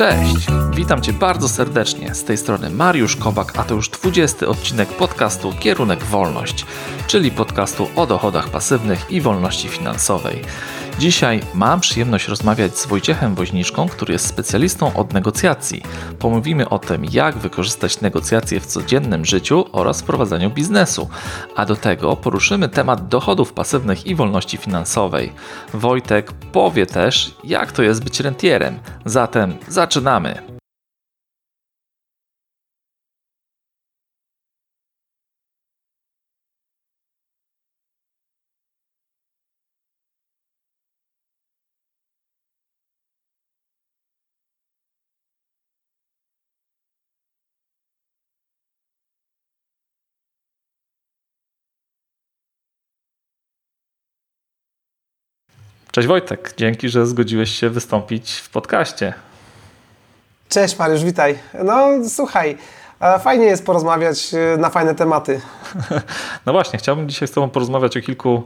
Cześć! Witam Cię bardzo serdecznie. Z tej strony Mariusz Kowak, a to już 20 odcinek podcastu Kierunek Wolność, czyli podcastu o dochodach pasywnych i wolności finansowej. Dzisiaj mam przyjemność rozmawiać z Wojciechem Woźniczką, który jest specjalistą od negocjacji. Pomówimy o tym, jak wykorzystać negocjacje w codziennym życiu oraz prowadzeniu biznesu. A do tego poruszymy temat dochodów pasywnych i wolności finansowej. Wojtek powie też, jak to jest być rentierem. Zatem zaczynamy! Cześć Wojtek, dzięki, że zgodziłeś się wystąpić w podcaście. Cześć Mariusz, witaj. No słuchaj, Fajnie jest porozmawiać e, na fajne tematy. No właśnie, chciałbym dzisiaj z Tobą porozmawiać o kilku,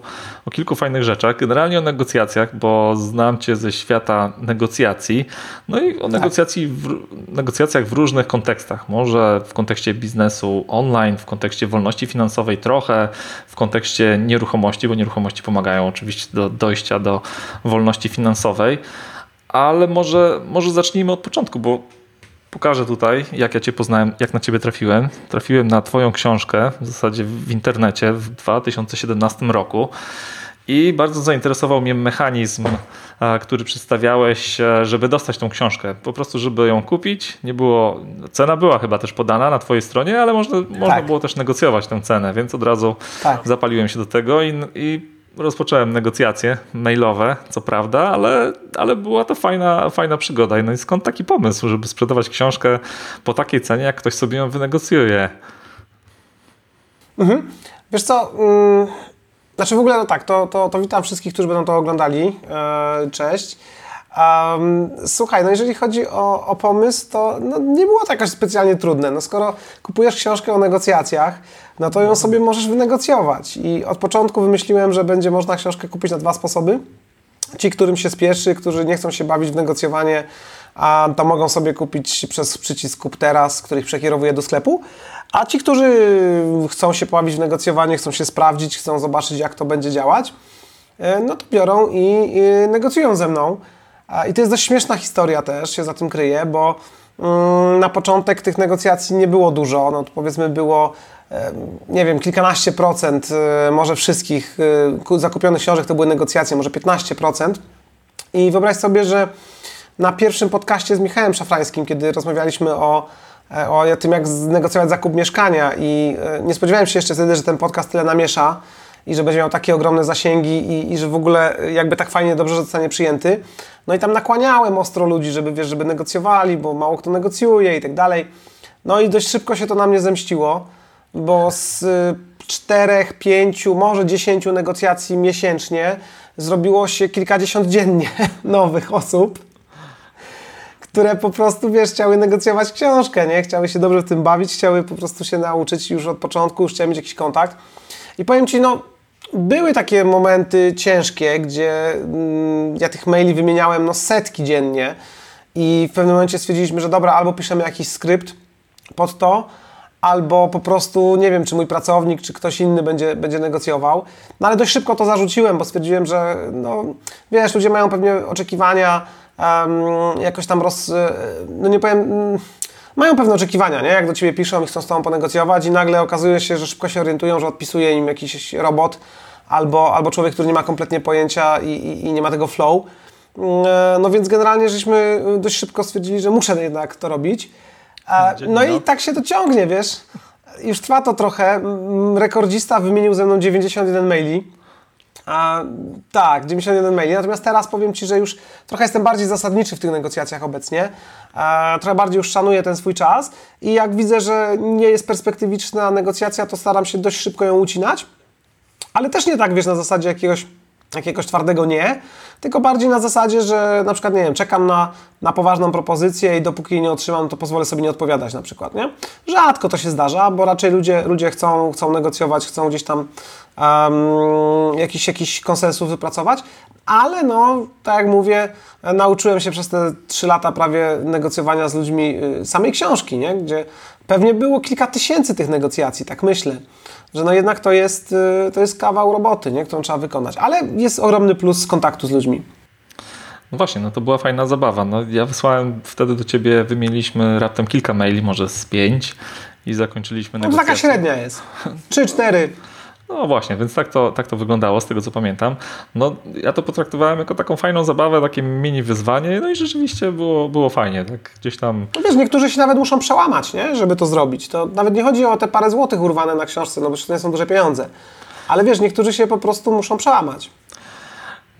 o kilku fajnych rzeczach. Generalnie o negocjacjach, bo znam Cię ze świata negocjacji. No i o tak. negocjacji w, negocjacjach w różnych kontekstach. Może w kontekście biznesu online, w kontekście wolności finansowej trochę, w kontekście nieruchomości, bo nieruchomości pomagają oczywiście do dojścia do wolności finansowej. Ale może, może zacznijmy od początku, bo pokażę tutaj, jak ja Cię poznałem, jak na Ciebie trafiłem. Trafiłem na Twoją książkę, w zasadzie w internecie w 2017 roku. I bardzo zainteresował mnie mechanizm, który przedstawiałeś, e, żeby dostać tą książkę. Po prostu, żeby ją kupić. Nie było, cena była chyba też podana na Twojej stronie, ale można, tak. można było też negocjować tę cenę, więc od razu tak. zapaliłem się do tego i, i rozpocząłem negocjacje mailowe, co prawda, ale, ale była to fajna, fajna przygoda. No i skąd taki pomysł, żeby sprzedawać książkę po takiej cenie, jak ktoś sobie ją wynegocjuje? Mhm. Wiesz co, yy, znaczy w ogóle no tak, to, to, to witam wszystkich, którzy będą to oglądali. Yy, cześć. Um, słuchaj, no jeżeli chodzi o, o pomysł, to no, nie było to jakoś specjalnie trudne. No skoro kupujesz książkę o negocjacjach, no to ją sobie możesz wynegocjować. I od początku wymyśliłem, że będzie można książkę kupić na dwa sposoby. Ci, którym się spieszy, którzy nie chcą się bawić w negocjowanie, a to mogą sobie kupić przez przycisk kup teraz, który ich przekierowuje do sklepu. A ci, którzy chcą się pobawić w negocjowanie, chcą się sprawdzić, chcą zobaczyć, jak to będzie działać, e, no to biorą i negocjują ze mną. I to jest dość śmieszna historia też, się za tym kryje, bo mm, na początek tych negocjacji nie było dużo. No to powiedzmy było, nie wiem, kilkanaście procent e, może wszystkich e, zakupionych książek to były negocjacje, może 15%. I wyobraź sobie, że na pierwszym podcaście z Michałem Szafrańskim, kiedy rozmawialiśmy o, e, o tym, jak znegocjować zakup mieszkania i nie spodziewałem się jeszcze wtedy, że ten podcast tyle namiesza, i że będzie miał takie ogromne zasięgi i, i że w ogóle jakby tak fajnie, dobrze, że zostanie przyjęty. No i tam nakłaniałem ostro ludzi, żeby, wiesz, żeby negocjowali, bo mało kto negocjuje i tak dalej. No i dość szybko się to na mnie zemściło, bo z y, czterech, pięciu, może dziesięciu negocjacji miesięcznie zrobiło się kilkadziesiąt dziennie nowych osób, które po prostu, wiesz, chciały negocjować książkę, nie? Chciały się dobrze w tym bawić, chciały po prostu się nauczyć już od początku, już chciały mieć jakiś kontakt. I powiem Ci, no, były takie momenty ciężkie, gdzie mm, ja tych maili wymieniałem no, setki dziennie i w pewnym momencie stwierdziliśmy, że dobra, albo piszemy jakiś skrypt pod to, albo po prostu nie wiem, czy mój pracownik, czy ktoś inny będzie, będzie negocjował. No ale dość szybko to zarzuciłem, bo stwierdziłem, że no, wiesz, ludzie mają pewnie oczekiwania, um, jakoś tam roz... no nie powiem... Um, mają pewne oczekiwania, nie? Jak do ciebie piszą i chcą z tobą ponegocjować i nagle okazuje się, że szybko się orientują, że odpisuje im jakiś robot albo, albo człowiek, który nie ma kompletnie pojęcia i, i, i nie ma tego flow. Mm, e, no więc generalnie żeśmy dość szybko stwierdzili, że muszę jednak to robić. No i tak się to ciągnie, wiesz. Już trwa to trochę. Rekordzista wymienił ze mną 91 maili. A, tak, 91 maili. Natomiast teraz powiem Ci, że już trochę jestem bardziej zasadniczy w tych negocjacjach obecnie. Trochę bardziej już szanuję ten swój czas i jak widzę, że nie jest perspektywiczna negocjacja, to staram się dość szybko ją ucinać. Ale też nie tak, wiesz, na zasadzie jakiegoś jakiegoś twardego nie, tylko bardziej na zasadzie, że na przykład, nie wiem, czekam na, na poważną propozycję i dopóki jej nie otrzymam, to pozwolę sobie nie odpowiadać na przykład, nie? Rzadko to się zdarza, bo raczej ludzie, ludzie chcą, chcą negocjować, chcą gdzieś tam um, jakiś, jakiś konsensus wypracować, ale no, tak jak mówię, nauczyłem się przez te trzy lata prawie negocjowania z ludźmi y, samej książki, nie? gdzie pewnie było kilka tysięcy tych negocjacji, tak myślę. Że no jednak to jest, y, to jest kawał roboty, nie? którą trzeba wykonać. Ale jest ogromny plus z kontaktu z ludźmi. No właśnie, no to była fajna zabawa. No, ja wysłałem wtedy do ciebie, wymieniliśmy raptem kilka maili, może z pięć i zakończyliśmy no, negocjacje. No taka średnia jest. Trzy, cztery. No właśnie, więc tak to, tak to wyglądało, z tego co pamiętam. No, ja to potraktowałem jako taką fajną zabawę, takie mini wyzwanie, no i rzeczywiście było, było fajnie, tak gdzieś tam... No wiesz, niektórzy się nawet muszą przełamać, nie? żeby to zrobić. To nawet nie chodzi o te parę złotych urwane na książce, no bo to nie są duże pieniądze. Ale wiesz, niektórzy się po prostu muszą przełamać.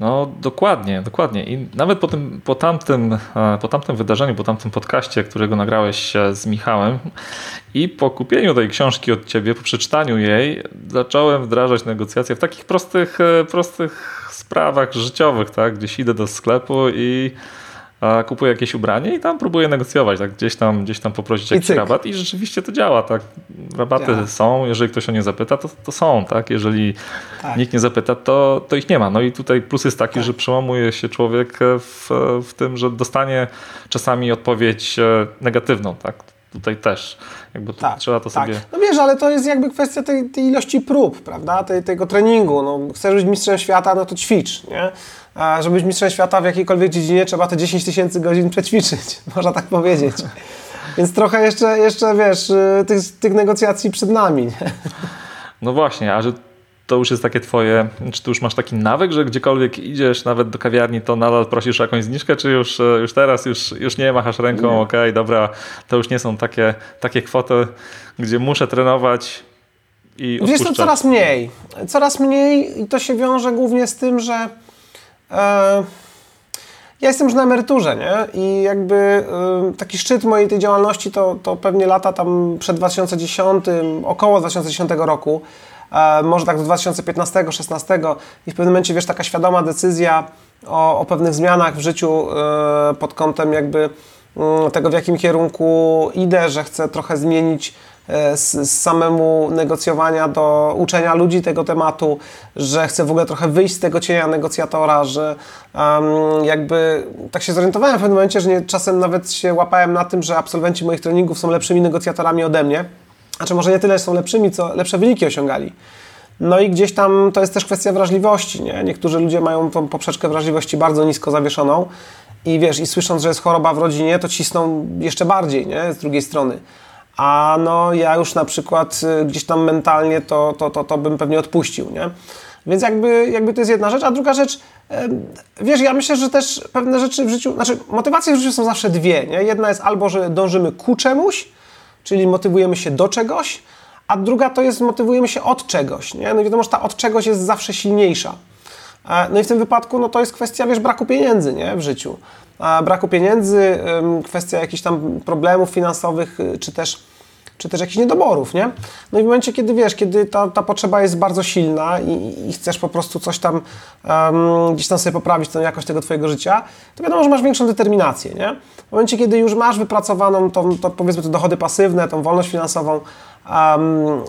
No dokładnie, dokładnie. I nawet po, tym, po, tamtym, e, po tamtym wydarzeniu, po tamtym podcaście, którego nagrałeś z Michałem i po kupieniu tej książki od ciebie, po przeczytaniu jej, zacząłem wdrażać negocjacje w takich prostych, e, prostych sprawach życiowych, tak? Gdzieś idę do sklepu i kupuję jakieś ubranie i tam próbuję negocjować, tak? gdzieś, tam, gdzieś tam poprosić jakiś rabat i rzeczywiście to działa. Tak? Rabaty działa. są, jeżeli ktoś o nie zapyta, to, to są. Tak? Jeżeli tak. nikt nie zapyta, to, to ich nie ma. No i tutaj plus jest taki, tak. że przełamuje się człowiek w, w tym, że dostanie czasami odpowiedź e, negatywną. Tak? Tutaj też. Jakby tak, trzeba to tak. sobie... No wiesz, ale to jest jakby kwestia tej, tej ilości prób, prawda? Tej, tego treningu. No, chcesz być mistrzem świata, no to ćwicz, nie? A żeby być mistrzem świata w jakiejkolwiek dziedzinie, trzeba te 10 tysięcy godzin przećwiczyć, można tak powiedzieć. Więc trochę jeszcze, jeszcze wiesz, y, tych, tych negocjacji przed nami. Nie? No właśnie, a że to już jest takie twoje, czy tu już masz taki nawyk, że gdziekolwiek idziesz, nawet do kawiarni, to nadal prosisz o jakąś zniżkę, czy już, y, już teraz już, już nie machasz ręką, okej, okay, dobra, to już nie są takie, takie kwoty, gdzie muszę trenować i odpuszczać. Wiesz, to coraz mniej. Coraz mniej i to się wiąże głównie z tym, że E, ja jestem już na emeryturze, nie? I jakby e, taki szczyt mojej tej działalności to, to pewnie lata tam przed 2010, około 2010 roku, e, może tak do 2015-16 i w pewnym momencie, wiesz, taka świadoma decyzja o, o pewnych zmianach w życiu pod kątem jakby mm, tego, w jakim kierunku idę, że chcę trochę zmienić E, z, z, samemu negocjowania do uczenia ludzi tego tematu, że chcę w ogóle trochę wyjść z tego cienia negocjatora, że um, jakby tak się zorientowałem w pewnym momencie, że nie, czasem nawet się łapałem na tym, że absolwenci moich treningów są lepszymi negocjatorami ode mnie. Znaczy może nie tyle są lepszymi, co lepsze wyniki osiągali. No i gdzieś tam to jest też kwestia wrażliwości, nie? Niektórzy ludzie mają tą poprzeczkę wrażliwości bardzo nisko zawieszoną i wiesz, i słysząc, że jest choroba w rodzinie, to cisną jeszcze bardziej, nie? Z drugiej strony a no ja już na przykład y, gdzieś tam mentalnie to, to, to, to bym pewnie odpuścił, nie? Więc jakby, jakby to jest jedna rzecz, a druga rzecz, wiesz, ja myślę, że też pewne rzeczy w życiu, znaczy motywacje w życiu są zawsze dwie, nie? Jedna jest albo, że dążymy ku czemuś, czyli motywujemy się do czegoś, a druga to jest motywujemy się od czegoś, nie? No i wiadomo, że ta od czegoś jest zawsze silniejsza. E, no i w tym wypadku, no to jest kwestia, wiesz, braku pieniędzy, nie? W życiu braku pieniędzy, kwestia jakichś tam problemów finansowych, y, czy też, czy też jakichś niedoborów, nie? No i w momencie, kiedy wiesz, kiedy ta, ta potrzeba jest bardzo silna i, i chcesz po prostu coś tam um, gdzieś tam sobie poprawić tę jakość tego Twojego życia, to wiadomo, że masz większą determinację, nie? W momencie, kiedy już masz wypracowaną tą, to powiedzmy te dochody pasywne, tą wolność finansową, um,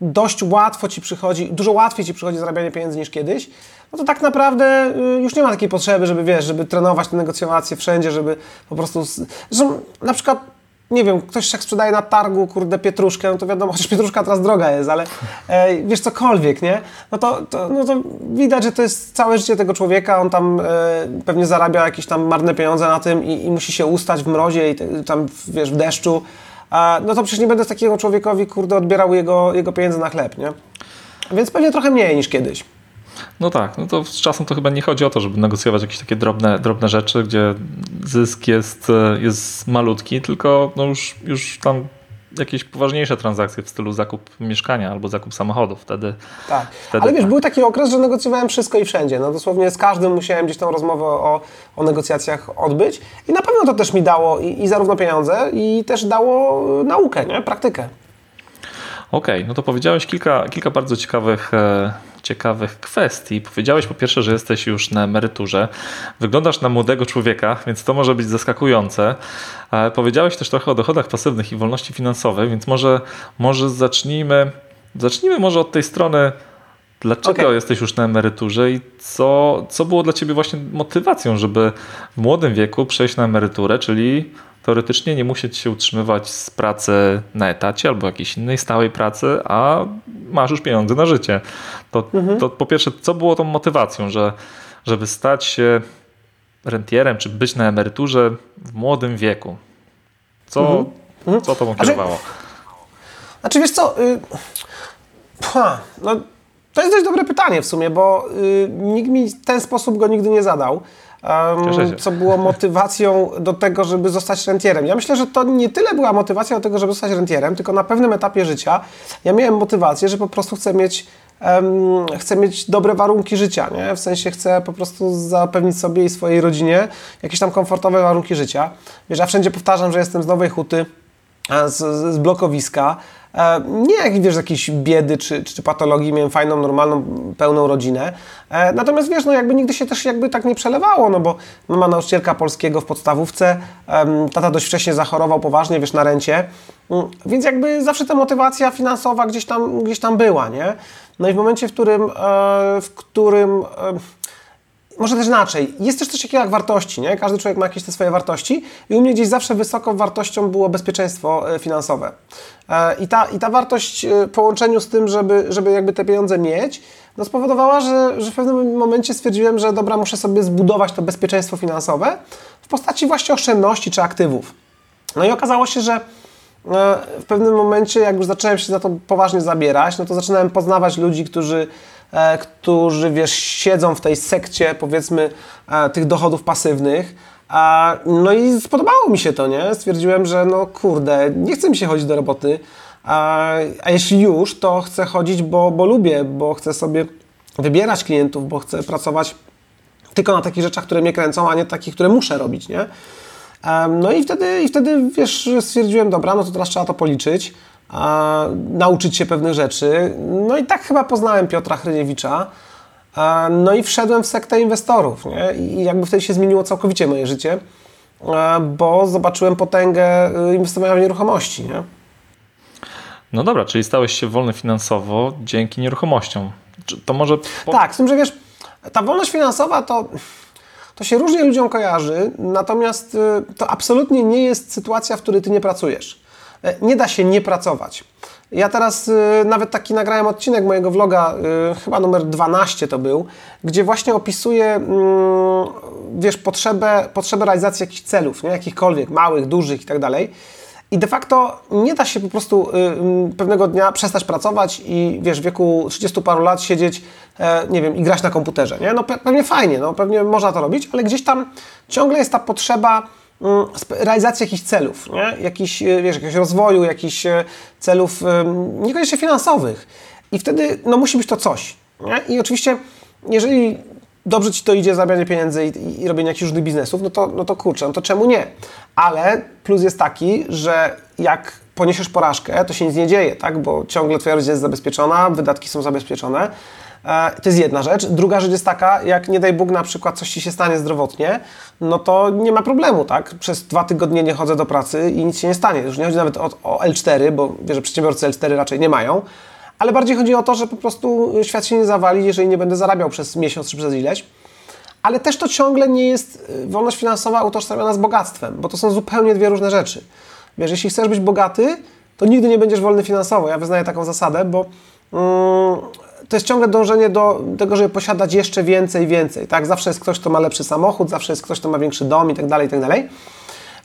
dość łatwo Ci przychodzi, dużo łatwiej Ci przychodzi zarabianie pieniędzy niż kiedyś, no to tak naprawdę y, już nie ma takiej potrzeby, żeby wiesz, żeby trenować te negocjacje wszędzie, żeby po prostu. Zresztą na przykład nie wiem, ktoś jak sprzedaje na targu, kurde, pietruszkę, no to wiadomo, chociaż pietruszka teraz droga jest, ale e, wiesz, cokolwiek, nie? No to, to, no to widać, że to jest całe życie tego człowieka, on tam e, pewnie zarabia jakieś tam marne pieniądze na tym i, i musi się ustać w mrozie i te, tam, wiesz, w deszczu, e, no to przecież nie będę takiego człowiekowi, kurde, odbierał jego, jego pieniędzy na chleb, nie? Więc pewnie trochę mniej niż kiedyś. No tak, no to z czasem to chyba nie chodzi o to, żeby negocjować jakieś takie drobne, drobne rzeczy, gdzie zysk jest, jest malutki, tylko no już, już tam jakieś poważniejsze transakcje w stylu zakup mieszkania albo zakup samochodu. Wtedy. Tak. Wtedy Ale wiesz, tak. był taki okres, że negocjowałem wszystko i wszędzie. No dosłownie z każdym musiałem gdzieś tą rozmowę o, o negocjacjach odbyć. I na pewno to też mi dało i, i zarówno pieniądze, i też dało naukę, nie? praktykę. Okej, okay, no to powiedziałeś kilka, kilka bardzo ciekawych e, ciekawych kwestii. Powiedziałeś po pierwsze, że jesteś już na emeryturze. Wyglądasz na młodego człowieka, więc to może być zaskakujące. Powiedziałeś też trochę o dochodach pasywnych i wolności finansowej, więc może, może zacznijmy, zacznijmy może od tej strony Dlaczego okay. jesteś już na emeryturze i co, co było dla ciebie właśnie motywacją, żeby w młodym wieku przejść na emeryturę, czyli teoretycznie nie musieć się utrzymywać z pracy na etacie albo jakiejś innej stałej pracy, a masz już pieniądze na życie. To, mhm. to po pierwsze, co było tą motywacją, że żeby stać się rentierem, czy być na emeryturze w młodym wieku? Co, mhm. mhm. co to kierowało? Znaczy, znaczy wiesz co, y, ha, no, to jest dość dobre pytanie w sumie, bo y, nikt mi w ten sposób go nigdy nie zadał. Um, co było motywacją do tego, żeby zostać rentierem. Ja myślę, że to nie tyle była motywacja do tego, żeby zostać rentierem, tylko na pewnym etapie życia ja miałem motywację, że po prostu chcę mieć um, chcę mieć dobre warunki życia, nie? W sensie chcę po prostu zapewnić sobie i swojej rodzinie jakieś tam komfortowe warunki życia. Wiesz, ja wszędzie powtarzam, że jestem z Nowej Huty, z, z blokowiska, nie jak wiesz, jakiejś biedy czy, czy patologii, miałem fajną, normalną, pełną rodzinę. E, natomiast wiesz, no jakby nigdy się też jakby tak nie przelewało, no bo mama nauczycielka polskiego w podstawówce, tata dość wcześnie zachorował poważnie, wiesz, na rencie, mm, więc jakby zawsze ta motywacja finansowa gdzieś tam, gdzieś tam była, nie? No i w momencie, w którym, e, w którym może też inaczej. Jest też coś takiego jak wartości, nie? Każdy człowiek ma jakieś te swoje wartości i u mnie gdzieś zawsze wysoką wartością było bezpieczeństwo e, finansowe. E, I ta, i ta wartość w e, połączeniu z tym, żeby, żeby jakby te pieniądze mieć, no spowodowała, że, że w pewnym momencie stwierdziłem, że dobra, muszę sobie zbudować to bezpieczeństwo finansowe w postaci właśnie oszczędności czy aktywów. No i okazało się, że w pewnym momencie, jak już zacząłem się za to poważnie zabierać, no to zaczynałem poznawać ludzi, którzy którzy wiesz, siedzą w tej sekcie powiedzmy e, tych dochodów pasywnych. No i spodobało mi się to, nie? Stwierdziłem, że no kurde, nie chce mi się chodzić do roboty, a, a jeśli już, to chcę chodzić, bo, bo lubię, bo chcę sobie wybierać klientów, bo chcę pracować tylko na takich rzeczach, które mnie kręcą, a nie takich, które muszę robić, nie? No i wtedy, i wtedy wiesz, stwierdziłem, dobra, no to teraz trzeba to policzyć a, nauczyć się pewnych rzeczy. No i tak chyba poznałem Piotra Hryniewicza. A, no i wszedłem w sektę inwestorów. Nie? I jakby wtedy się zmieniło całkowicie moje życie, a, bo zobaczyłem potęgę y, inwestowania w nieruchomości. Nie? No dobra, czyli stałeś się wolny finansowo dzięki nieruchomościom. To może... Po... Tak, z tym, że wiesz, ta wolność finansowa to to się różnie ludziom kojarzy, natomiast y, to absolutnie nie jest sytuacja, w której ty nie pracujesz. E, nie da się nie pracować. Ja teraz y, nawet taki nagrałem odcinek mojego vloga, y, chyba numer 12 to był, gdzie właśnie opisuję, y, wiesz, potrzebę, potrzebę realizacji jakichś celów, nie? jakichkolwiek, małych, dużych i tak dalej. I de facto nie da się po prostu pewnego dnia przestać pracować i wiesz, w wieku 30 paru lat siedzieć, e, nie wiem, i grać na komputerze. Nie? No pe pewnie fajnie, no pewnie można to robić, ale gdzieś tam ciągle jest ta potrzeba Mm, realizacji jakichś celów, nie? Jakiś, e, wiesz, jakiegoś rozwoju, jakichś e, celów niekoniecznie finansowych. I wtedy no, musi być to coś. Nie? I oczywiście, jeżeli dobrze Ci to idzie, zarabianie pieniędzy i, i robienie jakichś różnych biznesów, no to, no to kurczę, no to czemu nie? Ale plus jest taki, że jak poniesiesz porażkę, to się nic nie dzieje, tak? Bo ciągle Twoja rodzina jest zabezpieczona, wydatki są zabezpieczone, E, to jest jedna rzecz. Druga rzecz jest taka, jak nie daj Bóg na przykład coś Ci się stanie zdrowotnie, no to nie ma problemu, tak? Przez dwa tygodnie nie chodzę do pracy i nic się nie stanie. Już nie chodzi nawet o, o L4, bo wiesz, że przedsiębiorcy L4 raczej nie mają, ale bardziej chodzi o to, że po prostu świat się nie zawali, jeżeli nie będę zarabiał przez miesiąc czy przez ileś. Ale też to ciągle nie jest y, wolność finansowa utożsamiona z bogactwem, bo to są zupełnie dwie różne rzeczy. Wiesz, jeśli chcesz być bogaty, to nigdy nie będziesz wolny finansowo. Ja wyznaję taką zasadę, bo mm, to jest ciągle dążenie do tego, żeby posiadać jeszcze więcej, więcej. Tak? Zawsze jest ktoś, kto ma lepszy samochód, zawsze jest ktoś, kto ma większy dom i tak dalej, i tak dalej.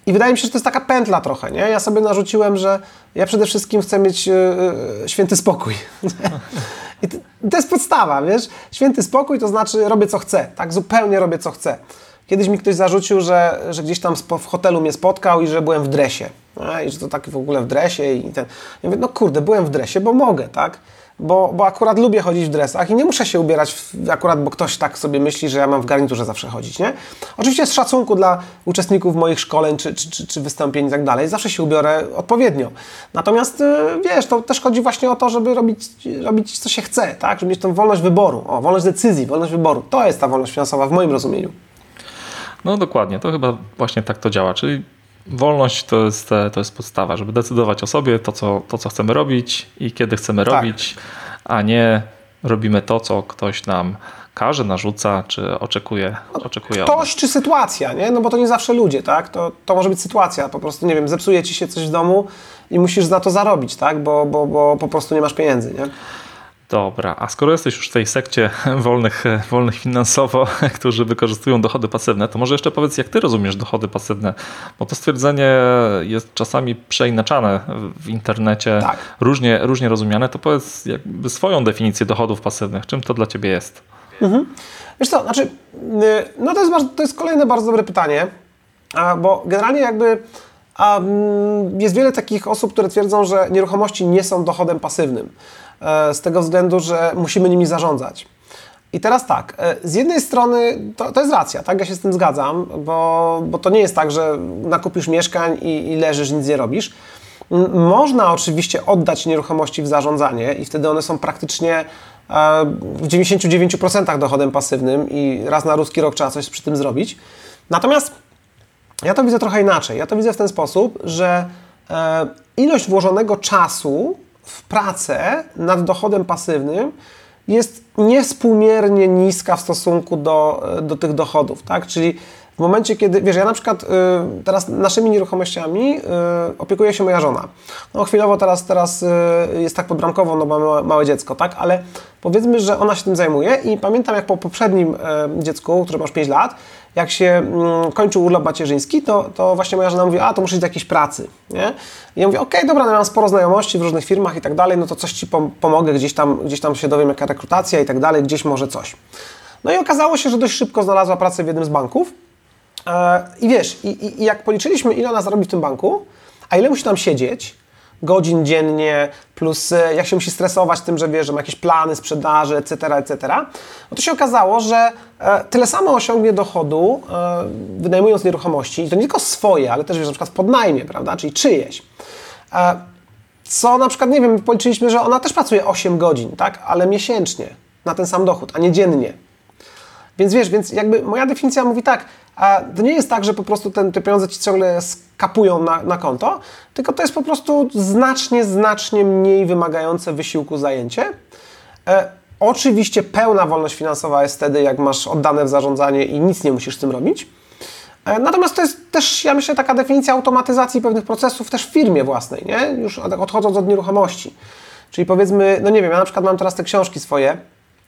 I wydaje mi się, że to jest taka pętla trochę, nie? Ja sobie narzuciłem, że ja przede wszystkim chcę mieć yy, święty spokój. I to, to, jest podstawa, wiesz? Święty spokój to znaczy robię co chcę, tak? Zupełnie robię co chcę. Kiedyś mi ktoś zarzucił, że, że gdzieś tam w hotelu mnie spotkał i że byłem w dresie. No, I że to tak w ogóle w dresie i ten. Ja mówię, no kurde, byłem w dresie, bo mogę, tak? Bo, bo akurat lubię chodzić w dresach i nie muszę się ubierać w, akurat, bo ktoś tak sobie myśli, że ja mam w garniturze zawsze chodzić, nie? Oczywiście z szacunku dla uczestników moich szkoleń czy, czy, czy, czy wystąpień i tak dalej, zawsze się ubiorę odpowiednio. Natomiast y, wiesz, to też chodzi właśnie o to, żeby robić, robić co się chce, tak? Żeby mieć tą wolność wyboru, o, wolność decyzji, wolność wyboru. To jest ta wolność finansowa w moim rozumieniu. No dokładnie, to chyba właśnie tak to działa, czyli wolność to jest, to jest podstawa, żeby decydować o sobie, to co, to co chcemy robić i kiedy chcemy tak. robić, a nie robimy to, co ktoś nam każe, narzuca, czy oczekuje, oczekuje Ktoś czy sytuacja, nie? No bo to nie zawsze ludzie, tak? To, to może być sytuacja, po prostu, nie wiem, zepsuje ci się coś w domu i musisz za to zarobić, tak? Bo, bo, bo po prostu nie masz pieniędzy, nie? Dobra, a skoro jesteś już w tej sekcie wolnych, wolnych finansowo, którzy wykorzystują dochody pasywne, to może jeszcze powiedz, jak ty rozumiesz dochody pasywne? Bo to stwierdzenie jest czasami przeinaczane w internecie, tak. różnie, różnie rozumiane. To powiedz jakby swoją definicję dochodów pasywnych. Czym to dla ciebie jest? Mhm. Wiesz co, znaczy, y, no to jest, to jest kolejne bardzo dobre pytanie, bo generalnie jakby mm, jest wiele takich osób, które twierdzą, że nieruchomości nie są dochodem pasywnym. E, z tego względu, że musimy nimi zarządzać. I teraz tak, e, z jednej strony to, to, jest racja, tak? Ja się z tym zgadzam, bo, bo to nie jest tak, że nakupisz mieszkań i, i leżysz, nic nie robisz. Można oczywiście oddać nieruchomości w zarządzanie i wtedy one są praktycznie e, w 99% dochodem pasywnym i raz na ruski rok trzeba coś przy tym zrobić. Natomiast ja to widzę trochę inaczej. Ja to widzę w ten sposób, że ilość włożonego czasu w pracę nad dochodem pasywnym jest niespółmiernie niska w stosunku do, do tych dochodów, tak? Czyli w momencie, kiedy, wiesz, ja na przykład y, teraz naszymi nieruchomościami y, opiekuje się moja żona. No chwilowo teraz, teraz y, jest tak podbramkowo, no bo małe, dziecko, tak? Ale powiedzmy, że ona się tym zajmuje i pamiętam jak po poprzednim dziecku, które masz 5 lat, jak się mm, kończył urlop macierzyński, to, to właśnie moja żona mówi, a to muszę iść do jakiejś pracy, nie? I ja mówię, okej, okay, dobra, no mam sporo znajomości w różnych firmach i tak dalej, no to coś Ci pomogę, gdzieś tam, gdzieś tam się dowiem, jaka rekrutacja i tak dalej, gdzieś może coś. No i okazało się, że dość szybko znalazła pracę w jednym z banków e, i wiesz, i, i jak policzyliśmy, ile ona zarobi w tym banku, a ile musi tam siedzieć, godzin dziennie, plus e, jak się musi stresować tym, że wie, że ma jakieś plany sprzedaży, etc., etc., no to się okazało, że e, tyle samo osiągnie dochodu e, wynajmując nieruchomości, i to nie tylko swoje, ale też wiesz, na przykład w podnajmie, prawda, czyli czyjeś. Co na przykład, nie wiem, policzyliśmy, że ona też pracuje 8 godzin, tak, ale miesięcznie na ten sam dochód, a nie dziennie. Więc wiesz, więc jakby moja definicja mówi tak, a to nie jest tak, że po prostu ten, te pieniądze ci ciągle skapują na, na konto, tylko to jest po prostu znacznie, znacznie mniej wymagające wysiłku zajęcie. E, oczywiście pełna wolność finansowa jest wtedy, jak masz oddane w zarządzanie i nic nie musisz z tym robić. E, natomiast to jest też, ja myślę, taka definicja automatyzacji pewnych procesów też w firmie własnej, nie? Już odchodząc od nieruchomości. Czyli powiedzmy, no nie wiem, ja na przykład mam teraz te książki swoje,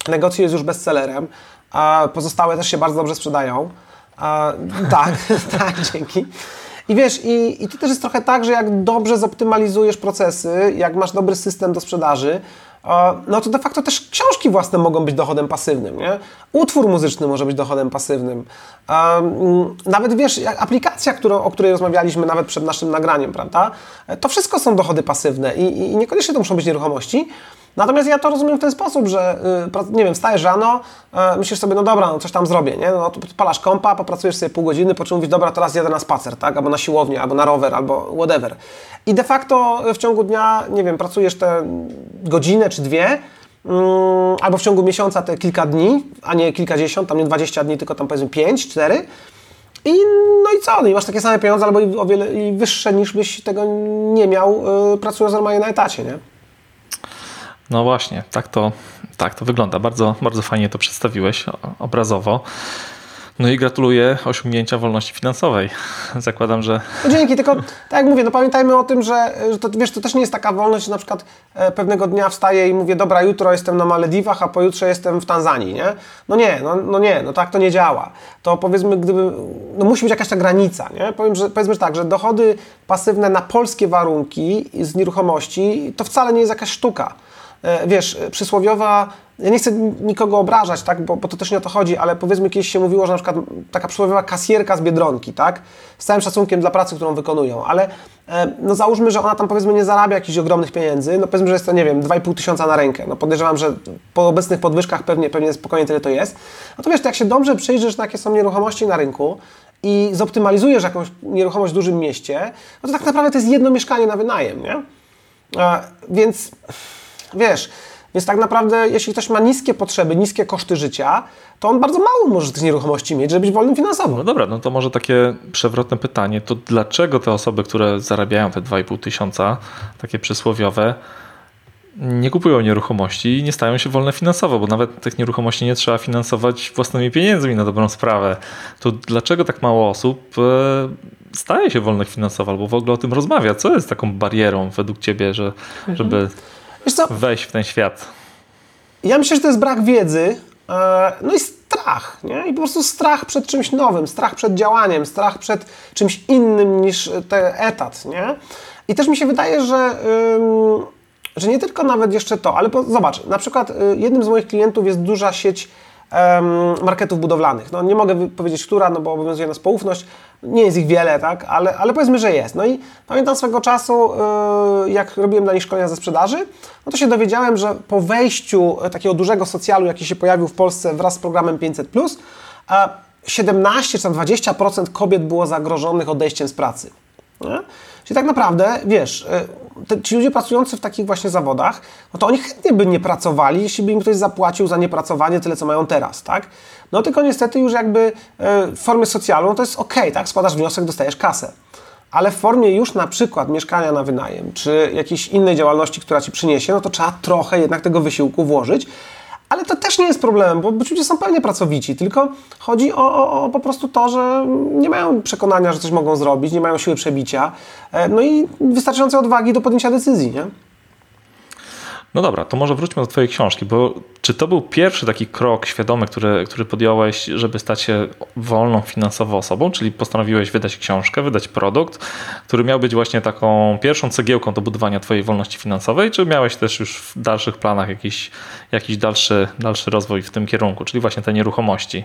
negocjuję już bestsellerem, a pozostałe też się bardzo dobrze sprzedają. A, tak, tak, dzięki. I wiesz, i, i to też jest trochę tak, że jak dobrze zoptymalizujesz procesy, jak masz dobry system do sprzedaży, no to de facto też książki własne mogą być dochodem pasywnym, nie? Utwór muzyczny może być dochodem pasywnym. Um, nawet wiesz, aplikacja, którą, o której rozmawialiśmy nawet przed naszym nagraniem, prawda? To wszystko są dochody pasywne i, i niekoniecznie to muszą być nieruchomości, Natomiast ja to rozumiem w ten sposób, że y, nie wiem, wstajesz rano, y, myślisz sobie, no dobra, no coś tam zrobię, nie? No palasz kompa, popracujesz sobie pół godziny, po czym mówisz, dobra, teraz jadę na spacer, tak? Albo na siłownię, albo na rower, albo whatever. I de facto w ciągu dnia, nie wiem, pracujesz te godzinę czy dwie, mm, albo w ciągu miesiąca te kilka dni, a nie kilkadziesiąt, tam nie 20 dni, tylko tam powiedzmy 5, 4. I no i co? No i masz takie same pieniądze, albo o wiele wyższe niż byś tego nie miał, yy, pracując normalnie na etacie, nie? No właśnie, tak to, tak to wygląda. Bardzo, bardzo fajnie to przedstawiłeś obrazowo. No i gratuluję osiągnięcia wolności finansowej. Zakładam, że. No dzięki, tylko tak jak mówię, no pamiętajmy o tym, że, że to, wiesz, to też nie jest taka wolność, że na przykład e, pewnego dnia wstaję i mówię, dobra, jutro jestem na Malediwach, a pojutrze jestem w Tanzanii, nie? No nie, no, no nie, no tak to nie działa. To powiedzmy, gdyby, no musi być jakaś ta granica, nie? Powiem, że, powiedzmy że tak, że dochody pasywne na polskie warunki z nieruchomości to wcale nie jest jakaś sztuka. E, wiesz, przysłowiowa, ja nie chcę nikogo obrażać, tak, bo, bo, to też nie o to chodzi, ale powiedzmy kiedyś się mówiło, że na przykład taka przysłowiowa kasjerka z Biedronki, tak, z całym szacunkiem dla pracy, którą wykonują, ale e, no załóżmy, że ona tam powiedzmy nie zarabia jakichś ogromnych pieniędzy, no powiedzmy, że jest to, nie wiem, 2,5 tysiąca na rękę, no podejrzewam, że po obecnych podwyżkach pewnie, pewnie spokojnie tyle to jest, no to wiesz, to jak się dobrze przyjrzysz, jakie są nieruchomości na rynku i zoptymalizujesz jakąś nieruchomość w dużym mieście, no to tak naprawdę to jest jedno mieszkanie na wynajem, nie? A, więc Wiesz, więc tak naprawdę, jeśli ktoś ma niskie potrzeby, niskie koszty życia, to on bardzo mało może tych nieruchomości mieć, żeby być wolnym finansowo. No dobra, no to może takie przewrotne pytanie, to dlaczego te osoby, które zarabiają te 2,5 tysiąca, takie przysłowiowe, nie kupują nieruchomości i nie stają się wolne finansowo, bo nawet tych nieruchomości nie trzeba finansować własnymi pieniędzmi na dobrą sprawę. To dlaczego tak mało osób e, staje się wolnych finansowo albo w ogóle o tym rozmawia? Co jest taką barierą według ciebie, że, mhm. Żeby wejść w ten świat? Ja myślę, że to jest brak wiedzy, e, no i strach, nie? I po prostu strach przed czymś nowym, strach przed działaniem, strach przed czymś innym niż ten etat, nie? I też mi się wydaje, że że nie tylko nawet jeszcze to, ale po, zobacz, na przykład y, jednym z moich klientów jest duża sieć marketów budowlanych. No, nie mogę powiedzieć, która, no bo obowiązuje nas poufność. Nie jest ich wiele, tak, ale, ale powiedzmy, że jest. No i pamiętam swego czasu, y, jak robiłem dla nich szkolenia ze sprzedaży, no to się dowiedziałem, że po wejściu takiego dużego socjalu, jaki się pojawił w Polsce wraz z programem 500, 17 czy 20% kobiet było zagrożonych odejściem z pracy. Nie? Czyli tak naprawdę, wiesz, e, te, ci ludzie pracujący w takich właśnie zawodach, no to oni chętnie by nie pracowali, jeśli by im ktoś zapłacił za niepracowanie tyle, co mają teraz, tak? No tylko niestety już jakby e, w formie socjalną to jest ok, tak? Składasz wniosek, dostajesz kasę. Ale w formie już na przykład mieszkania na wynajem, czy jakiejś innej działalności, która Ci przyniesie, no to trzeba trochę jednak tego wysiłku włożyć, ale to też nie jest problemem, bo ludzie są pewnie pracowici, tylko chodzi o, o, o, po prostu to, że nie mają przekonania, że coś mogą zrobić, nie mają siły przebicia, e, no i wystarczającej odwagi do podjęcia decyzji, nie? No dobra, to może wróćmy do Twojej książki, bo czy to był pierwszy taki krok świadomy, który, który podjąłeś, żeby stać się wolną finansowo osobą, czyli postanowiłeś wydać książkę, wydać produkt, który miał być właśnie taką pierwszą cegiełką do budowania Twojej wolności finansowej, czy miałeś też już w dalszych planach jakiś, jakiś dalszy, dalszy rozwój w tym kierunku, czyli właśnie te nieruchomości?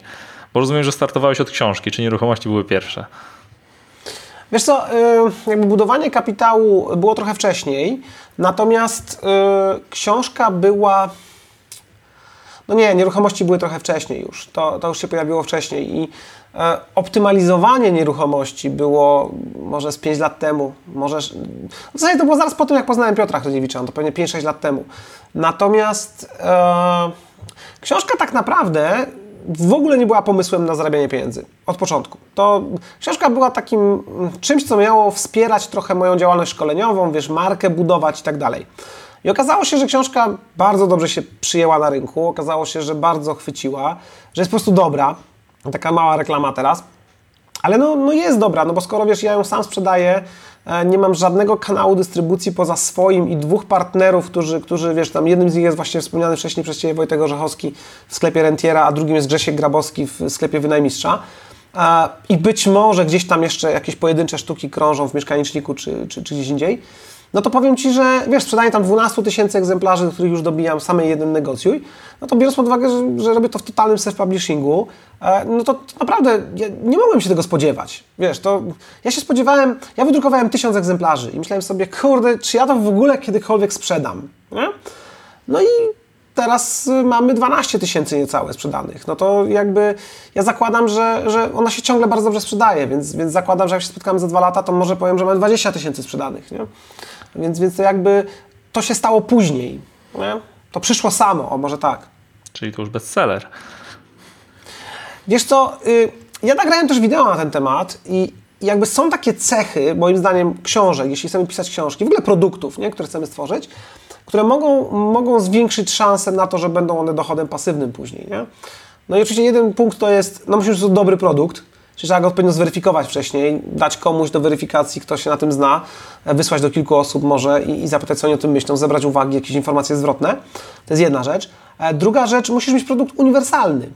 Bo rozumiem, że startowałeś od książki, czy nieruchomości były pierwsze? Wiesz co, y, jakby budowanie kapitału było trochę wcześniej, natomiast y, książka była... No nie, nieruchomości były trochę wcześniej już. To, to już się pojawiło wcześniej i e, optymalizowanie nieruchomości było może z 5 lat temu. Może, w zasadzie to było zaraz po tym, jak poznałem Piotra Chrodziewicza, to pewnie 5-6 lat temu. Natomiast e, książka tak naprawdę w ogóle nie była pomysłem na zarabianie pieniędzy od początku. To książka była takim mm, czymś, co miało wspierać trochę moją działalność szkoleniową, wiesz, markę budować i tak dalej. I okazało się, że książka bardzo dobrze się przyjęła na rynku, okazało się, że bardzo chwyciła, że jest po prostu dobra. Taka mała reklama teraz. Ale no, no jest dobra, no bo skoro wiesz, ja ją sam sprzedaję, nie mam żadnego kanału dystrybucji poza swoim i dwóch partnerów, którzy, którzy wiesz, tam jednym z nich jest właśnie wspomniany wcześniej przez Ciebie Wojtek Orzechowski w sklepie Rentiera, a drugim jest Grzesiek Grabowski w sklepie Wynajmistrza. E, I być może gdzieś tam jeszcze jakieś pojedyncze sztuki krążą w mieszkaniczniku czy, czy, czy gdzieś indziej no to powiem Ci, że wiesz, sprzedaję tam 12 tysięcy egzemplarzy, do których już dobijam same jeden negocjuj, no to biorąc pod uwagę, że, że robię to w totalnym self-publishingu, e, no to, to, naprawdę ja nie mogłem się tego spodziewać. Wiesz, to ja się spodziewałem, ja wydrukowałem tysiąc egzemplarzy i myślałem sobie, kurde, czy ja to w ogóle kiedykolwiek sprzedam, nie? No i teraz mamy 12 tysięcy niecałe sprzedanych. No to jakby ja zakładam, że, że ona się ciągle bardzo dobrze sprzedaje, więc, więc zakładam, że jak się spotkamy za dwa lata, to może powiem, że mamy 20 tysięcy sprzedanych. Nie? Więc, więc jakby to się stało później. Nie? To przyszło samo, o może tak. Czyli to już bestseller. Wiesz co, y, ja nagrałem też wideo na ten temat i jakby są takie cechy, moim zdaniem, książek, jeśli chcemy pisać książki, w ogóle produktów, nie, które chcemy stworzyć, które mogą, mogą zwiększyć szansę na to, że będą one dochodem pasywnym później. Nie? No i oczywiście jeden punkt to jest, no musimy mieć dobry produkt, Czyli trzeba go odpowiednio zweryfikować wcześniej, dać komuś do weryfikacji, kto się na tym zna, wysłać do kilku osób może i, i zapytać, co oni o tym myślą, zebrać uwagi, jakieś informacje zwrotne. To jest jedna rzecz. E, druga rzecz, musisz mieć produkt uniwersalny.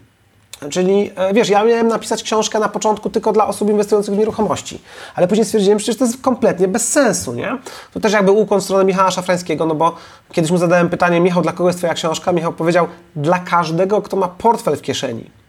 Czyli e, wiesz, ja miałem napisać książkę na początku tylko dla osób inwestujących w nieruchomości, ale później stwierdziłem, że przecież to jest kompletnie bez sensu, nie? To też jakby ukłon w stronę Michała Szafrańskiego, no bo kiedyś mu zadałem pytanie, Michał, dla kogo jest Twoja książka? Michał powiedział, dla każdego, kto ma portfel w kieszeni.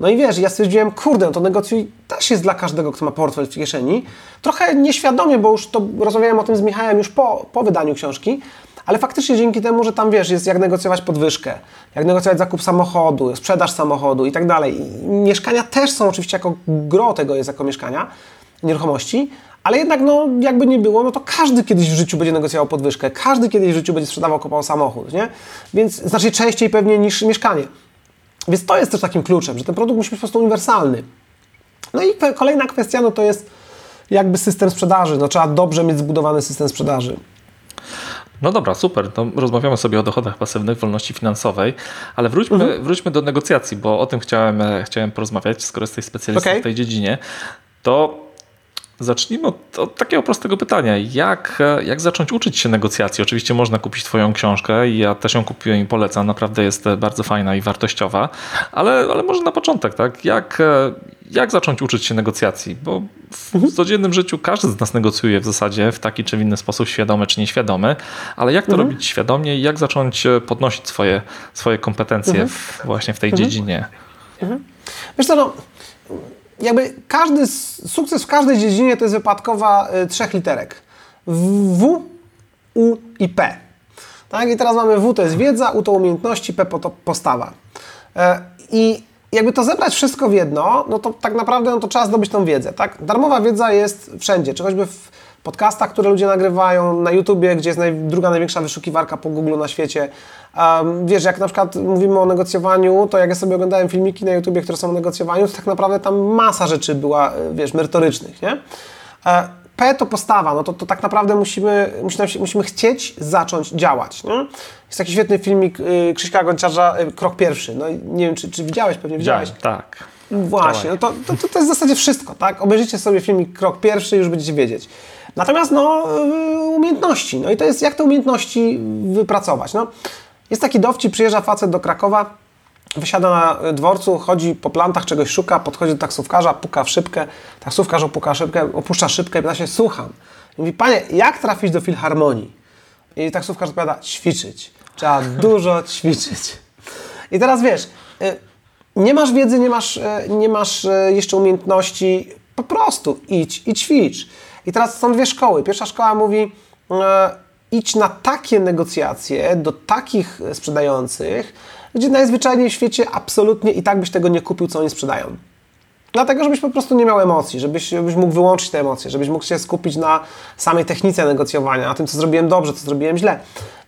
No i wiesz, ja stwierdziłem, kurde, no to negocjuj też jest dla każdego, kto ma portfel w kieszeni. Trochę nieświadomie, bo już to rozmawiałem o tym z Michałem już po, po wydaniu książki, ale faktycznie dzięki temu, że tam wiesz, jest jak negocjować podwyżkę, jak negocjować zakup samochodu, sprzedaż samochodu i tak dalej. Mieszkania też są oczywiście jako gro tego jest jako mieszkania, nieruchomości, ale jednak no jakby nie było, no to każdy kiedyś w życiu będzie negocjował podwyżkę, każdy kiedyś w życiu będzie sprzedawał, kupował samochód, nie? Więc znacznie częściej pewnie niż mieszkanie. Więc to jest też takim kluczem, że ten produkt musi być po prostu uniwersalny. No i kolejna kwestia, no to jest jakby system sprzedaży. No trzeba dobrze mieć zbudowany system sprzedaży. No dobra, super. To rozmawiamy sobie o dochodach pasywnych, wolności finansowej, ale wróćmy, mhm. wróćmy do negocjacji, bo o tym chciałem, e, chciałem porozmawiać, skoro jesteś specjalistą okay. w tej dziedzinie. To Zacznijmy od, od, takiego prostego pytania. Jak, jak zacząć uczyć się negocjacji? Oczywiście można kupić Twoją książkę i ja też ją kupiłem i polecam. Naprawdę jest bardzo fajna i wartościowa, ale, ale może na początek, tak? Jak, jak zacząć uczyć się negocjacji? Bo w codziennym życiu każdy z nas negocjuje w zasadzie w taki czy inny sposób, świadomy czy nieświadomy, ale jak to mhm. robić świadomie i jak zacząć podnosić swoje, swoje kompetencje mhm. w, właśnie w tej mhm. dziedzinie? Mhm. Wiesz co, no jakby każdy sukces w każdej dziedzinie to jest wypadkowa y, trzech literek. W, U i P. Tak? I teraz mamy W to jest wiedza, U to umiejętności, P to postawa. E, I jakby to zebrać wszystko w jedno, no to tak naprawdę no to trzeba zdobyć tą wiedzę. Tak? Darmowa wiedza jest wszędzie, czy choćby w podcastach, które ludzie nagrywają, na YouTubie, gdzie jest naj, druga największa wyszukiwarka po Google na świecie. Um, wiesz, jak na przykład mówimy o negocjowaniu, to jak ja sobie oglądałem filmiki na YouTubie, które są o negocjowaniu, to tak naprawdę tam masa rzeczy była, wiesz, merytorycznych, nie? E, P to postawa, no to, to tak naprawdę musimy, musimy, musimy chcieć zacząć działać. Nie? Jest taki świetny filmik y, Krzyśka Gonciarza, y, Krok Pierwszy. No nie wiem, czy, czy widziałeś, pewnie widziałeś. Widziałem, tak. Właśnie, no to, to, to, to jest w zasadzie wszystko, tak? Obejrzyjcie sobie filmik Krok Pierwszy i już będziecie wiedzieć. Natomiast no, y, umiejętności. No i to jest jak te umiejętności wypracować. No, jest taki dowcip, przyjeżdża facet do Krakowa, wysiada na dworcu, chodzi po plantach, czegoś szuka, podchodzi do taksówkarza, puka w szybkę, taksówkarz opuka szybkę, opuszcza szybkę i pyta się, słucham. I mówi, panie, jak trafić do filharmonii? I taksówkarz odpowiada, ćwiczyć. Trzeba dużo ćwiczyć. I teraz wiesz, y, nie masz wiedzy, nie masz, y, nie masz jeszcze umiejętności, po prostu idź i ćwicz. I teraz są dwie szkoły. Pierwsza szkoła mówi, e, idź na takie negocjacje do takich sprzedających, gdzie najzwyczajniej w świecie absolutnie i tak byś tego nie kupił, co oni sprzedają. Dlatego, żebyś po prostu nie miał emocji, żebyś, żebyś mógł wyłączyć te emocje, żebyś mógł się skupić na samej technice negocjowania, na tym, co zrobiłem dobrze, co zrobiłem źle.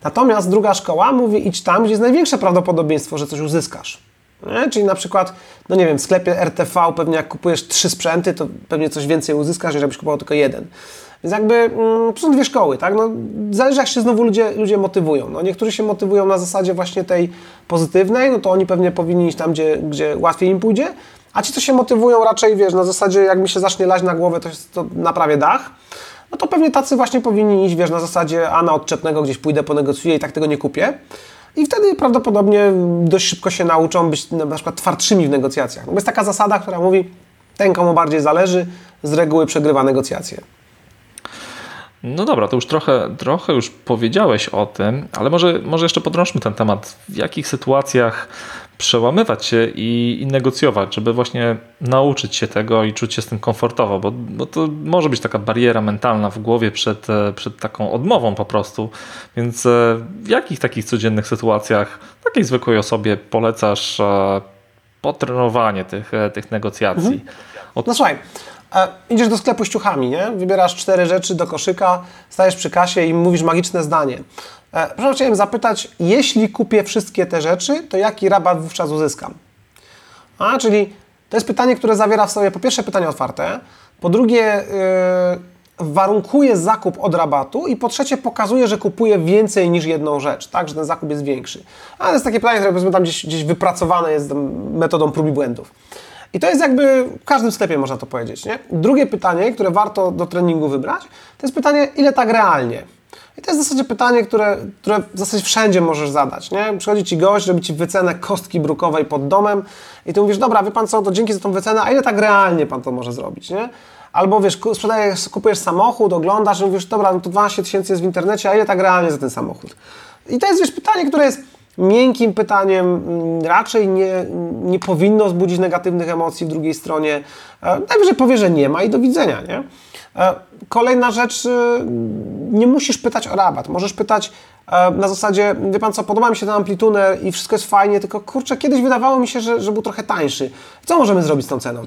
Natomiast druga szkoła mówi, idź tam, gdzie jest największe prawdopodobieństwo, że coś uzyskasz. Nie? Czyli na przykład, no nie wiem, w sklepie RTV pewnie jak kupujesz trzy sprzęty, to pewnie coś więcej uzyskasz, niż jakbyś kupował tylko jeden. Więc jakby mm, to są dwie szkoły, tak? No, zależy jak się znowu ludzie, ludzie motywują. No, niektórzy się motywują na zasadzie właśnie tej pozytywnej, no to oni pewnie powinni iść tam, gdzie, gdzie łatwiej im pójdzie, a ci, co się motywują raczej, wiesz, na zasadzie jak mi się zacznie lać na głowę, to, to naprawię dach, no to pewnie tacy właśnie powinni iść, wiesz, na zasadzie a na odczepnego gdzieś pójdę, ponegocjuję i tak tego nie kupię. I wtedy prawdopodobnie dość szybko się nauczą być na przykład twardszymi w negocjacjach. Bo jest taka zasada, która mówi, ten komu bardziej zależy, z reguły przegrywa negocjacje. No dobra, to już trochę, trochę już powiedziałeś o tym, ale może, może jeszcze podrążmy ten temat. W jakich sytuacjach przełamywać się i, i, negocjować, żeby właśnie nauczyć się tego i czuć się z tym komfortowo, bo, bo to może być taka bariera mentalna w głowie przed, e, przed taką odmową po prostu. Więc e, w jakich takich codziennych sytuacjach takiej zwykłej osobie polecasz e, potrenowanie tych, tych negocjacji? Mhm. Od... No słuchaj, idziesz do sklepu z ciuchami, nie? Wybierasz cztery rzeczy do koszyka, stajesz przy kasie i mówisz magiczne zdanie. E, proszę, chciałem zapytać, jeśli kupię wszystkie te rzeczy, to jaki rabat wówczas uzyskam? A, czyli to jest pytanie, które zawiera w sobie po pierwsze pytanie otwarte, po drugie yy, warunkuje zakup od rabatu i po trzecie pokazuje, że kupuje więcej niż jedną rzecz, tak, że ten zakup jest większy. A to jest takie pytanie, które powiedzmy tam gdzieś, gdzieś wypracowane jest metodą prób i błędów. I to jest jakby w każdym sklepie można to powiedzieć. Nie? Drugie pytanie, które warto do treningu wybrać, to jest pytanie, ile tak realnie? I to jest w zasadzie pytanie, które, które w zasadzie wszędzie możesz zadać. Nie? Przychodzi ci gość, robi ci wycenę kostki brukowej pod domem i ty mówisz, dobra, wie pan co, to dzięki za tą wycenę, a ile tak realnie pan to może zrobić? Nie? Albo wiesz, sprzedajesz, kupujesz samochód, oglądasz i mówisz, dobra, no to 12 tysięcy jest w internecie, a ile tak realnie za ten samochód? I to jest wiesz, pytanie, które jest miękkim pytaniem mm, raczej nie, nie powinno wzbudzić negatywnych emocji w drugiej stronie. E, najwyżej powie, że nie ma i do widzenia. Nie? E, kolejna rzecz, y, nie musisz pytać o rabat. Możesz pytać e, na zasadzie, wie pan co, podoba mi się ten amplituner i wszystko jest fajnie, tylko kurczę, kiedyś wydawało mi się, że, że był trochę tańszy. Co możemy zrobić z tą ceną?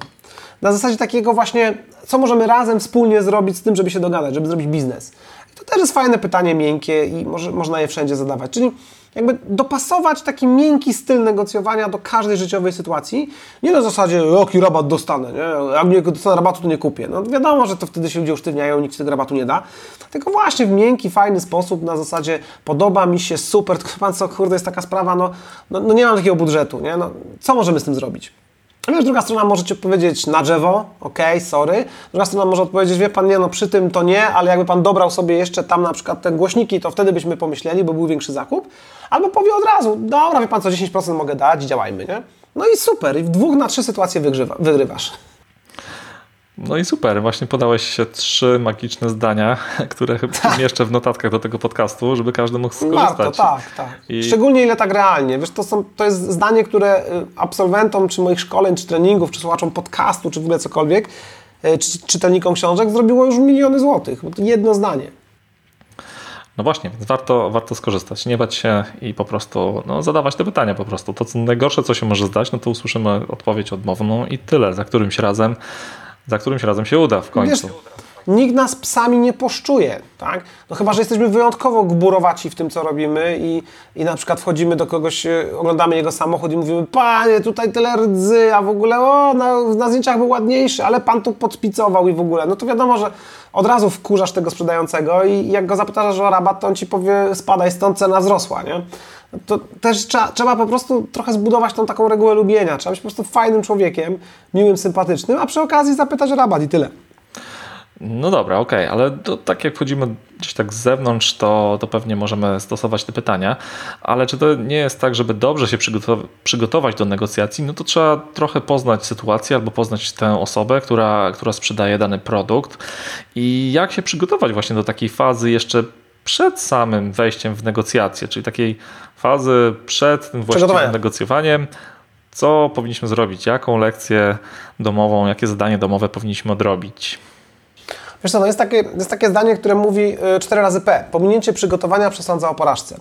Na zasadzie takiego właśnie, co możemy razem wspólnie zrobić z tym, żeby się dogadać, żeby zrobić biznes. To też jest fajne pytanie, miękkie i może, można je wszędzie zadawać. Czyli jakby dopasować taki miękki styl negocjowania do każdej życiowej sytuacji. Nie na zasadzie, jaki rabat dostanę, nie? jak nie dostanę rabatu, to nie kupię. No wiadomo, że to wtedy się ludzie usztywniają, nikt tego rabatu nie da. Tylko właśnie w miękki, fajny sposób, na zasadzie podoba mi się, super, tylko pan co, kurde, jest taka sprawa, no, no, no nie mam takiego budżetu, nie? No, co możemy z tym zrobić? Wiesz, druga strona może Ci odpowiedzieć na drzewo, ok, sorry. Druga strona może odpowiedzieć, wie Pan, nie, no przy tym to nie, ale jakby Pan dobrał sobie jeszcze tam na przykład te głośniki, to wtedy byśmy pomyśleli, bo był większy zakup. Albo powie od razu, dobra, wie Pan co, 10% mogę dać, działajmy, nie? No i super, i w dwóch na trzy sytuacje wygrywa, wygrywasz. No i super, właśnie podałeś się trzy magiczne zdania, które chyba jeszcze w notatkach do tego podcastu, żeby każdy mógł skorzystać. Warto, tak, tak. I... Szczególnie ile tak realnie. Wiesz, to, są, to jest zdanie, które y, absolwentom, czy moich szkoleń, czy treningów, czy słuchaczom podcastu, czy w ogóle cokolwiek, y, czy czytelnikom książek zrobiło już miliony złotych. Bo to jedno zdanie. No właśnie, więc warto, warto skorzystać, nie bać się i po prostu no, zadawać te pytania po prostu. To co najgorsze, co się może zdać, no to usłyszymy odpowiedź odmowną i tyle. Za którymś razem za którymś razem się uda w końcu. Wiesz, nikt nas psami nie poszczuje, tak? No chyba, że jesteśmy wyjątkowo gburowaci w tym, co robimy i, i na przykład wchodzimy do kogoś, e, oglądamy jego samochód i mówimy, panie, tutaj tyle rdzy, a w ogóle, o, na, na zdjęciach był ładniejszy, ale pan tu podpicował i w ogóle. No to wiadomo, że od razu wkurzasz tego sprzedającego i jak go zapytasz o rabat, to on ci powie, spadaj stąd, cena wzrosła, nie? To też trzeba, trzeba po prostu trochę zbudować tą taką regułę lubienia. Trzeba być po prostu fajnym człowiekiem, miłym, sympatycznym, a przy okazji zapytać o rabat i tyle. No dobra, okej, okay, ale to, tak jak wchodzimy gdzieś tak z zewnątrz, to, to pewnie możemy stosować te pytania, ale czy to nie jest tak, żeby dobrze się przygotować do negocjacji, no to trzeba trochę poznać sytuację albo poznać tę osobę, która, która sprzedaje dany produkt i jak się przygotować właśnie do takiej fazy jeszcze przed samym wejściem w negocjacje, czyli takiej fazy przed tym właściwym negocjowaniem, co powinniśmy zrobić, jaką lekcję domową, jakie zadanie domowe powinniśmy odrobić. Wiesz co, no jest, takie, jest takie zdanie, które mówi 4 y, razy P. Pominięcie przygotowania przesądza o porażce.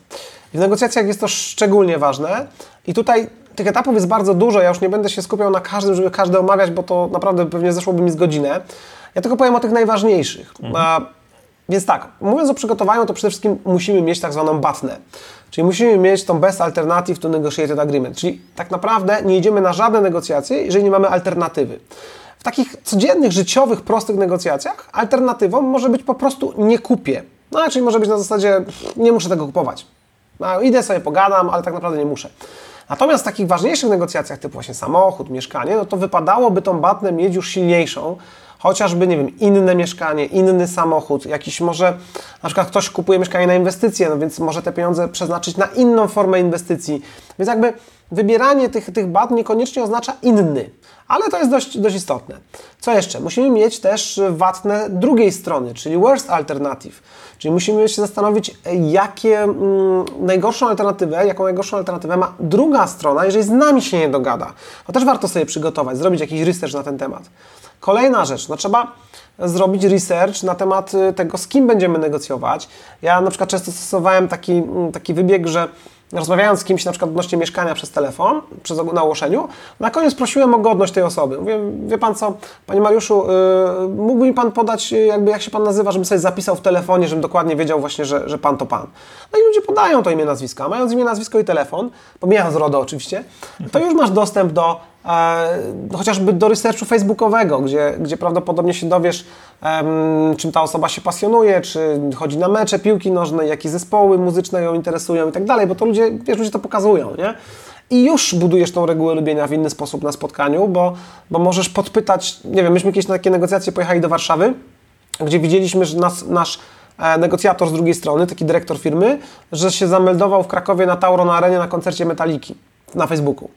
I w negocjacjach jest to szczególnie ważne. I tutaj tych etapów jest bardzo dużo. Ja już nie będę się skupiał na każdym, żeby każdy omawiać, bo to naprawdę pewnie zeszłoby mi z godzinę. Ja tylko powiem o tych najważniejszych. Mhm. Więc tak, mówiąc o przygotowaniu, to przede wszystkim musimy mieć tak zwaną batnę. Czyli musimy mieć tą best alternative to negotiated agreement. Czyli tak naprawdę nie idziemy na żadne negocjacje, jeżeli nie mamy alternatywy. W takich codziennych, życiowych, prostych negocjacjach alternatywą może być po prostu nie kupię. No, czyli może być na zasadzie nie muszę tego kupować. No, idę sobie pogadam, ale tak naprawdę nie muszę. Natomiast w takich ważniejszych negocjacjach, typu właśnie samochód, mieszkanie, no to wypadałoby tą batnę mieć już silniejszą, chociażby, nie wiem, inne mieszkanie, inny samochód, jakiś może, na przykład ktoś kupuje mieszkanie na inwestycje, no więc może te pieniądze przeznaczyć na inną formę inwestycji. Więc jakby wybieranie tych, tych bat niekoniecznie oznacza inny, ale to jest dość, dość istotne. Co jeszcze? Musimy mieć też watne drugiej strony, czyli worst alternative. Czyli musimy się zastanowić, jakie mm, najgorszą alternatywę, jaką najgorszą alternatywę ma druga strona, jeżeli z nami się nie dogada. To też warto sobie przygotować, zrobić jakiś research na ten temat. Kolejna rzecz, no trzeba zrobić research na temat y, tego, z kim będziemy negocjować. Ja na przykład często stosowałem taki, mm, taki wybieg, że rozmawiając z kimś na przykład odnośnie mieszkania przez telefon, przez, na ogłoszeniu, na koniec prosiłem o godność tej osoby. Mówię, wie Pan co, Panie Mariuszu, yy, mógłby mi Pan podać, y, jakby jak się Pan nazywa, żebym sobie zapisał w telefonie, żebym dokładnie wiedział właśnie, że, że Pan to Pan. No i ludzie podają to imię, nazwisko. A mając imię, nazwisko i telefon, pomijając RODO oczywiście, to już masz dostęp do chociażby do researchu facebookowego, gdzie, gdzie prawdopodobnie się dowiesz, czym ta osoba się pasjonuje, czy chodzi na mecze piłki nożnej, jakie zespoły muzyczne ją interesują i tak dalej, bo to ludzie, wiesz, ludzie to pokazują, nie? I już budujesz tą regułę lubienia w inny sposób na spotkaniu, bo, bo możesz podpytać, nie wiem, myśmy kiedyś na takie negocjacje pojechali do Warszawy, gdzie widzieliśmy, że nas, nasz e, negocjator z drugiej strony, taki dyrektor firmy, że się zameldował w Krakowie na Tauro na arenie na koncercie Metaliki na Facebooku.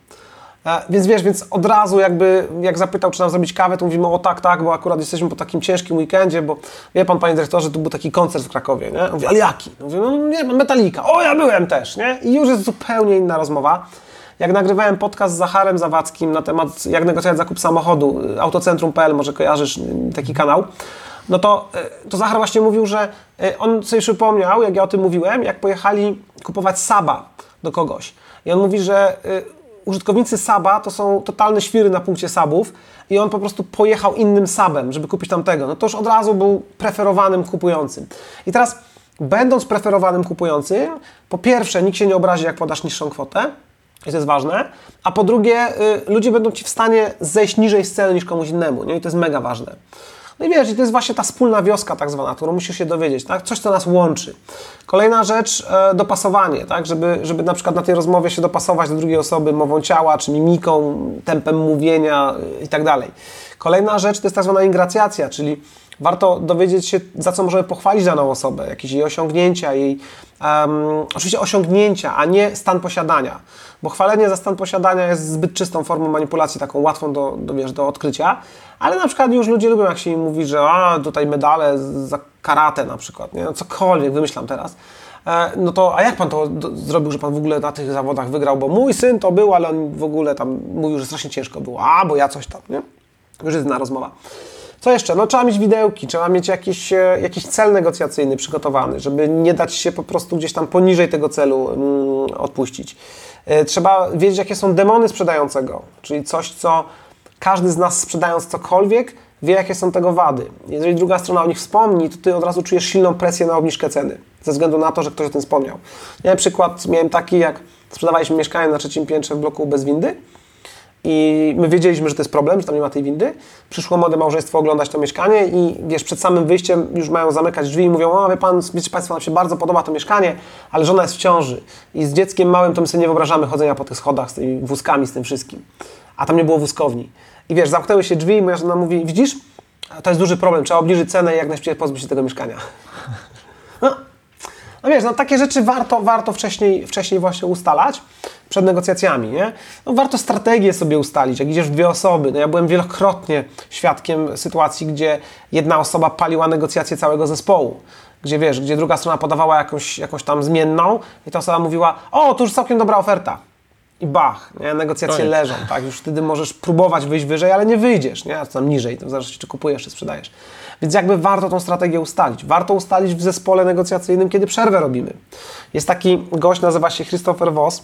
E, więc wiesz, więc od razu jakby, jak zapytał, czy nam zrobić kawę, to mówimy, o tak, tak, bo akurat jesteśmy po takim ciężkim weekendzie, bo wie pan, panie dyrektorze, tu był taki koncert w Krakowie, nie? Mówi, ale jaki? Mówię, no nie, Metalika. O, ja byłem też, nie? I już jest zupełnie inna rozmowa. Jak nagrywałem podcast z Zacharem Zawadzkim na temat, jak negocjować zakup samochodu, y, autocentrum.pl, może kojarzysz y, taki kanał, no to, y, to Zachar właśnie mówił, że on sobie przypomniał, jak ja o tym mówiłem, jak pojechali kupować Saba do kogoś. I on mówi, że użytkownicy Saba to są totalne świry na punkcie Sabów i on po prostu pojechał innym Sabem, żeby kupić tamtego. No to już od razu był preferowanym kupującym. I teraz będąc preferowanym kupującym, po pierwsze, nikt się nie obrazi, jak podasz niższą kwotę, i to jest ważne, a po drugie, y, ludzie będą Ci w stanie zejść niżej z ceny niż komuś innemu, nie? i to jest mega ważne. No i wiesz, to jest właśnie ta wspólna wioska tak zwana, którą musisz się dowiedzieć, tak? Coś, co nas łączy. Kolejna rzecz, e, dopasowanie, tak? Żeby, żeby na przykład na tej rozmowie się dopasować do drugiej osoby mową ciała, czy mimiką, tempem mówienia y, i tak dalej. Kolejna rzecz to jest tak zwana ingracjacja, czyli warto dowiedzieć się, za co możemy pochwalić daną osobę, jakieś jej osiągnięcia, jej um, oczywiście osiągnięcia, a nie stan posiadania. Bo chwalenie za stan posiadania jest zbyt czystą formą manipulacji, taką łatwą do, do, wiesz, do odkrycia, ale na przykład już ludzie lubią, jak się im mówi, że a, tutaj medale za karate na przykład, nie? No, cokolwiek, wymyślam teraz e, no to a jak pan to zrobił, że pan w ogóle na tych zawodach wygrał? Bo mój syn to był, ale on w ogóle tam mówił, że strasznie ciężko było. A, bo ja coś tam, nie? Już jest inna rozmowa. Co jeszcze? No trzeba mieć widełki, trzeba mieć jakiś, e, jakiś cel negocjacyjny przygotowany, żeby nie dać się po prostu gdzieś tam poniżej tego celu mm, odpuścić. E, trzeba wiedzieć, jakie są demony sprzedającego, czyli coś, co każdy z nas sprzedając cokolwiek, wie, jakie są tego wady. Jeżeli druga strona o nich wspomni, to ty od razu czujesz silną presję na obniżkę ceny, ze względu na to, że ktoś o tym wspomniał. Ja na przykład miałem taki, jak sprzedawaliśmy mieszkanie na trzecim piętrze w bloku bez windy, i my wiedzieliśmy, że to jest problem, że tam nie ma tej windy. Przyszło młode małżeństwo oglądać to mieszkanie i wiesz, przed samym wyjściem już mają zamykać drzwi i mówią, o wie pan, wiecie Państwo, nam się bardzo podoba to mieszkanie, ale żona jest w ciąży i z dzieckiem małym to my sobie nie wyobrażamy chodzenia po tych schodach z tymi wózkami, z tym wszystkim. A tam nie było wózkowni. I wiesz, zamknęły się drzwi i moja żona mówi, widzisz, to jest duży problem, trzeba obniżyć cenę i jak najszybciej pozbyć się tego mieszkania. No, wiesz, no takie rzeczy warto, warto wcześniej, wcześniej właśnie ustalać przed negocjacjami, nie? No warto strategię sobie ustalić, jak idziesz w dwie osoby. No ja byłem wielokrotnie świadkiem sytuacji, gdzie jedna osoba paliła negocjacje całego zespołu. Gdzie wiesz, gdzie druga strona podawała jakąś, jakąś tam zmienną i ta osoba mówiła, o, to już całkiem dobra oferta. I bach, nie? negocjacje Koniec. leżą, tak? Już wtedy możesz próbować wyjść wyżej, ale nie wyjdziesz, nie? A tam niżej, to w zależności czy kupujesz, czy sprzedajesz. Więc jakby warto tą strategię ustalić. Warto ustalić w zespole negocjacyjnym, kiedy przerwę robimy. Jest taki gość, nazywa się Christopher Voss,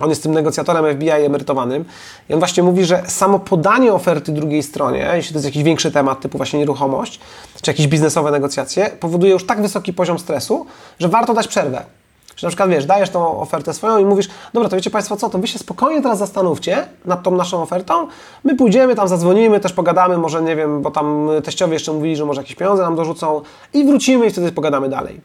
on jest tym negocjatorem FBI emerytowanym i on właśnie mówi, że samo podanie oferty drugiej stronie, jeśli to jest jakiś większy temat typu właśnie nieruchomość, czy jakieś biznesowe negocjacje, powoduje już tak wysoki poziom stresu, że warto dać przerwę. Że na przykład wiesz, dajesz tą ofertę swoją i mówisz, dobra, to wiecie Państwo co, to Wy się spokojnie teraz zastanówcie nad tą naszą ofertą, my pójdziemy, tam zadzwonimy, też pogadamy, może nie wiem, bo tam teściowie jeszcze mówili, że może jakieś pieniądze nam dorzucą i wrócimy i wtedy pogadamy dalej.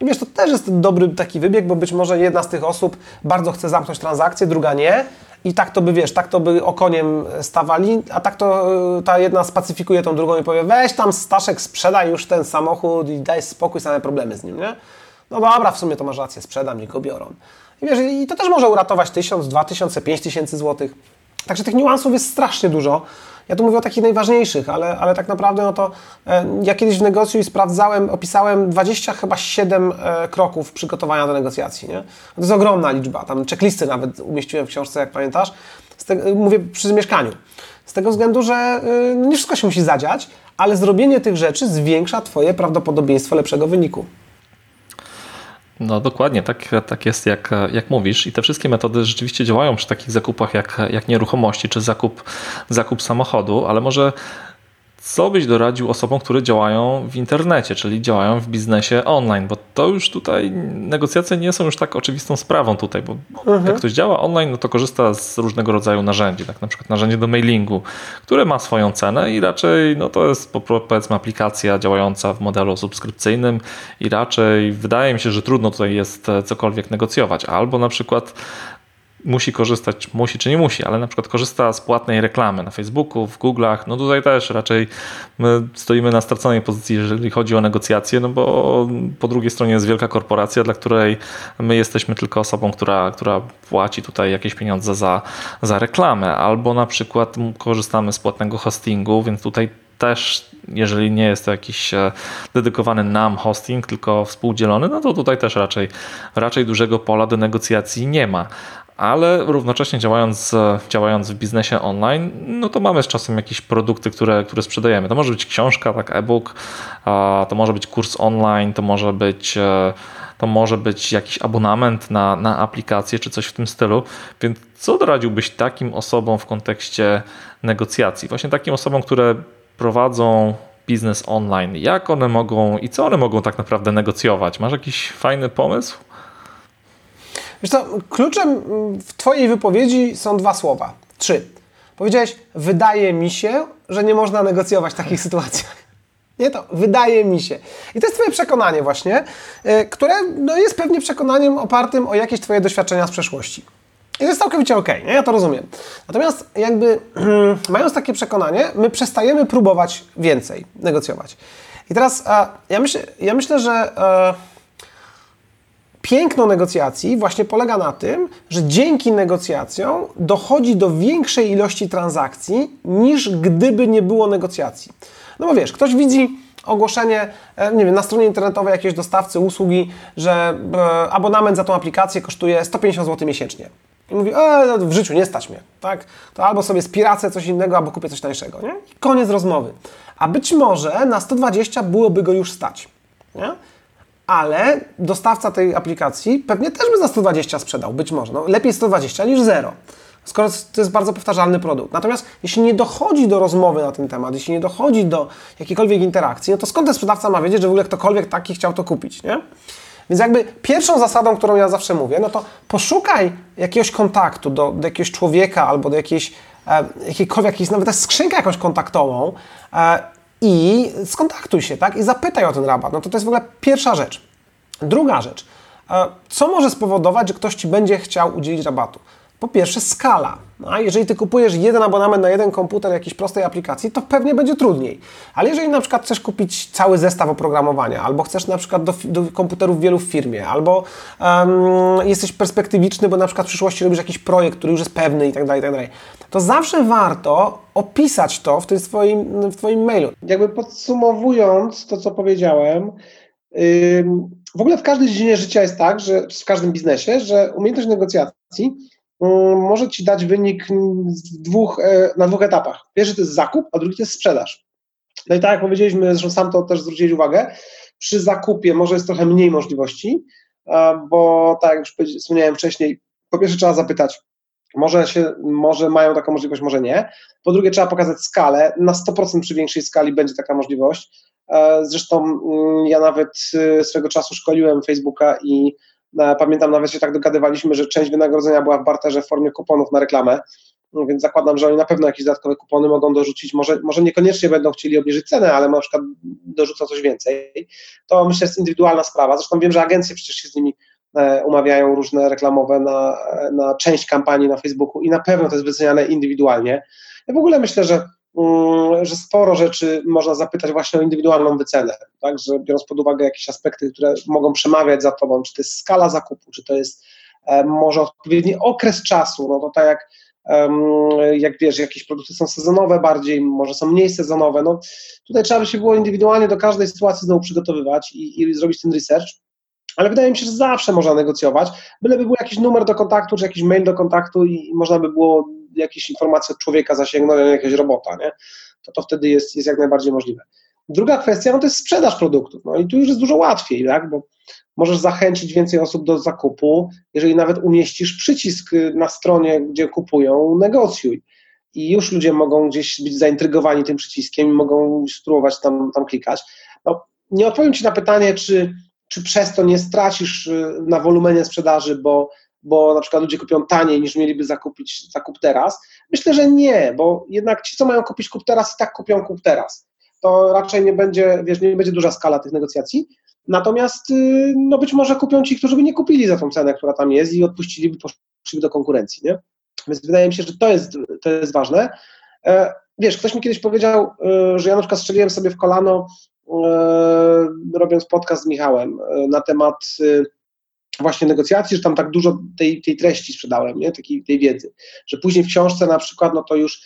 I wiesz, to też jest dobry taki wybieg, bo być może jedna z tych osób bardzo chce zamknąć transakcję, druga nie. I tak to by, wiesz, tak to by okoniem stawali, a tak to y, ta jedna spacyfikuje tą drugą i powie, weź tam Staszek, sprzedaj już ten samochód i daj spokój, same problemy z nim, nie? No dobra, w sumie to masz rację, sprzedam, niech go biorą. I wiesz, i to też może uratować tysiąc, dwa tysiące, pięć tysięcy złotych. Także tych niuansów jest strasznie dużo. Ja tu mówię o takich najważniejszych, ale, ale tak naprawdę no to e, ja kiedyś w negocjuj sprawdzałem, opisałem 20 chyba 7 e, kroków przygotowania do negocjacji. Nie? To jest ogromna liczba. Tam checklisty nawet umieściłem w książce, jak pamiętasz. Tego, mówię przy mieszkaniu. Z tego względu, że e, no nie wszystko się musi zadziać, ale zrobienie tych rzeczy zwiększa Twoje prawdopodobieństwo lepszego wyniku. No dokładnie, tak, tak jest jak, jak mówisz. I te wszystkie metody rzeczywiście działają przy takich zakupach jak, jak nieruchomości czy zakup, zakup samochodu, ale może co byś doradził osobom, które działają w internecie, czyli działają w biznesie online? Bo to już tutaj negocjacje nie są już tak oczywistą sprawą tutaj, bo mhm. jak ktoś działa online, no to korzysta z różnego rodzaju narzędzi, tak na przykład narzędzie do mailingu, które ma swoją cenę i raczej no to jest powiedzmy aplikacja działająca w modelu subskrypcyjnym i raczej wydaje mi się, że trudno tutaj jest cokolwiek negocjować. Albo na przykład musi korzystać, musi czy nie musi, ale na przykład korzysta z płatnej reklamy na Facebooku, w Google'ach, no tutaj też raczej my stoimy na straconej pozycji, jeżeli chodzi o negocjacje, no bo po drugiej stronie jest wielka korporacja, dla której my jesteśmy tylko osobą, która, która płaci tutaj jakieś pieniądze za, za reklamę, albo na przykład korzystamy z płatnego hostingu, więc tutaj też, jeżeli nie jest to jakiś e, dedykowany nam hosting, tylko współdzielony, no to tutaj też raczej, raczej dużego pola do negocjacji nie ma ale równocześnie działając, działając w biznesie online, no to mamy z czasem jakieś produkty, które, które sprzedajemy. To może być książka, tak e-book, to może być kurs online, to może być e, to może być jakiś abonament na, na aplikację czy coś w tym stylu. Więc co doradziłbyś takim osobom w kontekście negocjacji? Właśnie takim osobom, które prowadzą biznes online? Jak one mogą i co one mogą tak naprawdę negocjować? Masz jakiś fajny pomysł? Wiesz co, kluczem w Twojej wypowiedzi są dwa słowa. Trzy. Powiedziałeś, wydaje mi się, że nie można negocjować w takich sytuacjach. Nie to, wydaje mi się. I to jest Twoje przekonanie właśnie, y, które no, jest pewnie przekonaniem opartym o jakieś Twoje doświadczenia z przeszłości. I to jest całkowicie ok, nie? ja to rozumiem. Natomiast jakby mając takie przekonanie, my przestajemy próbować więcej negocjować. I teraz ja, myślę, ja myślę, że e, piękno negocjacji właśnie polega na tym, że dzięki negocjacjom dochodzi do większej ilości transakcji niż gdyby nie było negocjacji. No bo wiesz, ktoś widzi ogłoszenie, e, nie wiem, na stronie internetowej jakiegoś dostawcy usługi, że e, abonament za tą aplikację kosztuje 150 zł miesięcznie. I mówi, e, no, w życiu nie stać mnie, tak? To albo sobie spiracę coś innego, albo kupię coś tańszego, nie? I koniec rozmowy. A być może na 120 byłoby go już stać, nie? Ale dostawca tej aplikacji pewnie też by za 120 sprzedał, być może. No, lepiej 120 niż 0 skoro to jest bardzo powtarzalny produkt. Natomiast jeśli nie dochodzi do rozmowy na ten temat, jeśli nie dochodzi do jakiejkolwiek interakcji, no to skąd ten sprzedawca ma wiedzieć, że w ogóle ktokolwiek taki chciał to kupić, nie? Więc jakby pierwszą zasadą, którą ja zawsze mówię, no to poszukaj jakiegoś kontaktu do, do jakiegoś człowieka albo do jakiejś, e, jakiejkolwiek, jakiejś, nawet skrzynkę jakąś kontaktową e, i skontaktuj się, tak? I zapytaj o ten rabat. No to to jest w ogóle pierwsza rzecz. Druga rzecz. E, co może spowodować, że ktoś Ci będzie chciał udzielić rabatu? Po pierwsze, skala. No, a jeżeli ty kupujesz jeden abonament na jeden komputer jakiejś prostej aplikacji, to pewnie będzie trudniej. Ale jeżeli na przykład chcesz kupić cały zestaw oprogramowania, albo chcesz na przykład do, do komputerów wielu w firmie, albo um, jesteś perspektywiczny, bo na przykład w przyszłości robisz jakiś projekt, który już jest pewny i tak dalej, i tak dalej, to zawsze warto opisać to w tym swoim, w Twoim mailu. Jakby podsumowując to, co powiedziałem, w ogóle w każdej dziedzinie życia jest tak, że w każdym biznesie, że umiejętność negocjacji może Ci dać wynik dwóch, e, na dwóch etapach. Pierwszy to jest zakup, a drugi to jest sprzedaż. No i tak jak powiedzieliśmy, zresztą sam to też zwróciłeś uwagę, przy zakupie może jest trochę mniej możliwości, bo tak jak już wspomniałem wcześniej, po pierwsze trzeba zapytać, może, się, może mają taką możliwość, może nie. Po drugie, trzeba pokazać skalę. Na 100% przy większej skali będzie taka możliwość. E, zresztą mm, ja nawet e, swego czasu szkoliłem Facebooka i pamiętam nawet się tak dogadywaliśmy, że część wynagrodzenia była w barterze w formie kuponów na reklamę, no więc zakładam, że oni na pewno jakieś dodatkowe kupony mogą dorzucić, może, może niekoniecznie będą chcieli obniżyć cenę, ale na przykład dorzucą coś więcej. To myślę jest indywidualna sprawa. Zresztą wiem, że agencje przecież się z nimi e, umawiają różne reklamowe na, na część kampanii na Facebooku i na pewno to jest wyceniane indywidualnie. Ja w ogóle myślę, że że sporo rzeczy można zapytać właśnie o indywidualną wycenę, tak, że biorąc pod uwagę jakieś aspekty, które mogą przemawiać za tobą, czy to jest skala zakupu, czy to jest e, może odpowiedni okres czasu, no to tak jak jak wiesz, jakieś produkty są sezonowe bardziej, może są mniej sezonowe, no tutaj trzeba by się było indywidualnie do każdej sytuacji znowu przygotowywać i, i zrobić ten research, ale wydaje mi się, że zawsze można negocjować, byleby był jakiś numer do kontaktu, czy jakiś mail do kontaktu i można by było jakieś informacje od człowieka zasięgnąć, jakiegoś robota, nie? To to wtedy jest, jest jak najbardziej możliwe. Druga kwestia, no to jest sprzedaż produktów, no i tu już jest dużo łatwiej, tak, bo możesz zachęcić więcej osób do zakupu, jeżeli nawet umieścisz przycisk na stronie, gdzie kupują, negocjuj. I już ludzie mogą gdzieś być zaintrygowani tym przyciskiem i mogą spróbować tam, tam klikać. No, nie odpowiem Ci na pytanie, czy, czy przez to nie stracisz y, na wolumenie sprzedaży, bo bo na przykład ludzie kupią taniej niż mieliby zakupić zakup teraz? Myślę, że nie, bo jednak ci, co mają kupić kup teraz, i tak kupią kup teraz. To raczej nie będzie, wiesz, nie będzie duża skala tych negocjacji. Natomiast y, no być może kupią ci, którzy by nie kupili za tą cenę, która tam jest i odpuściliby, poszli do konkurencji, nie? Więc wydaje mi się, że to jest, to jest ważne. E, wiesz, ktoś mi kiedyś powiedział, y, że ja na przykład strzeliłem sobie w kolano, e, robiąc podcast z Michałem na temat właśnie negocjacji, że tam tak dużo tej, tej treści sprzedałem, nie? Tej wiedzy, że później w książce na przykład, no to już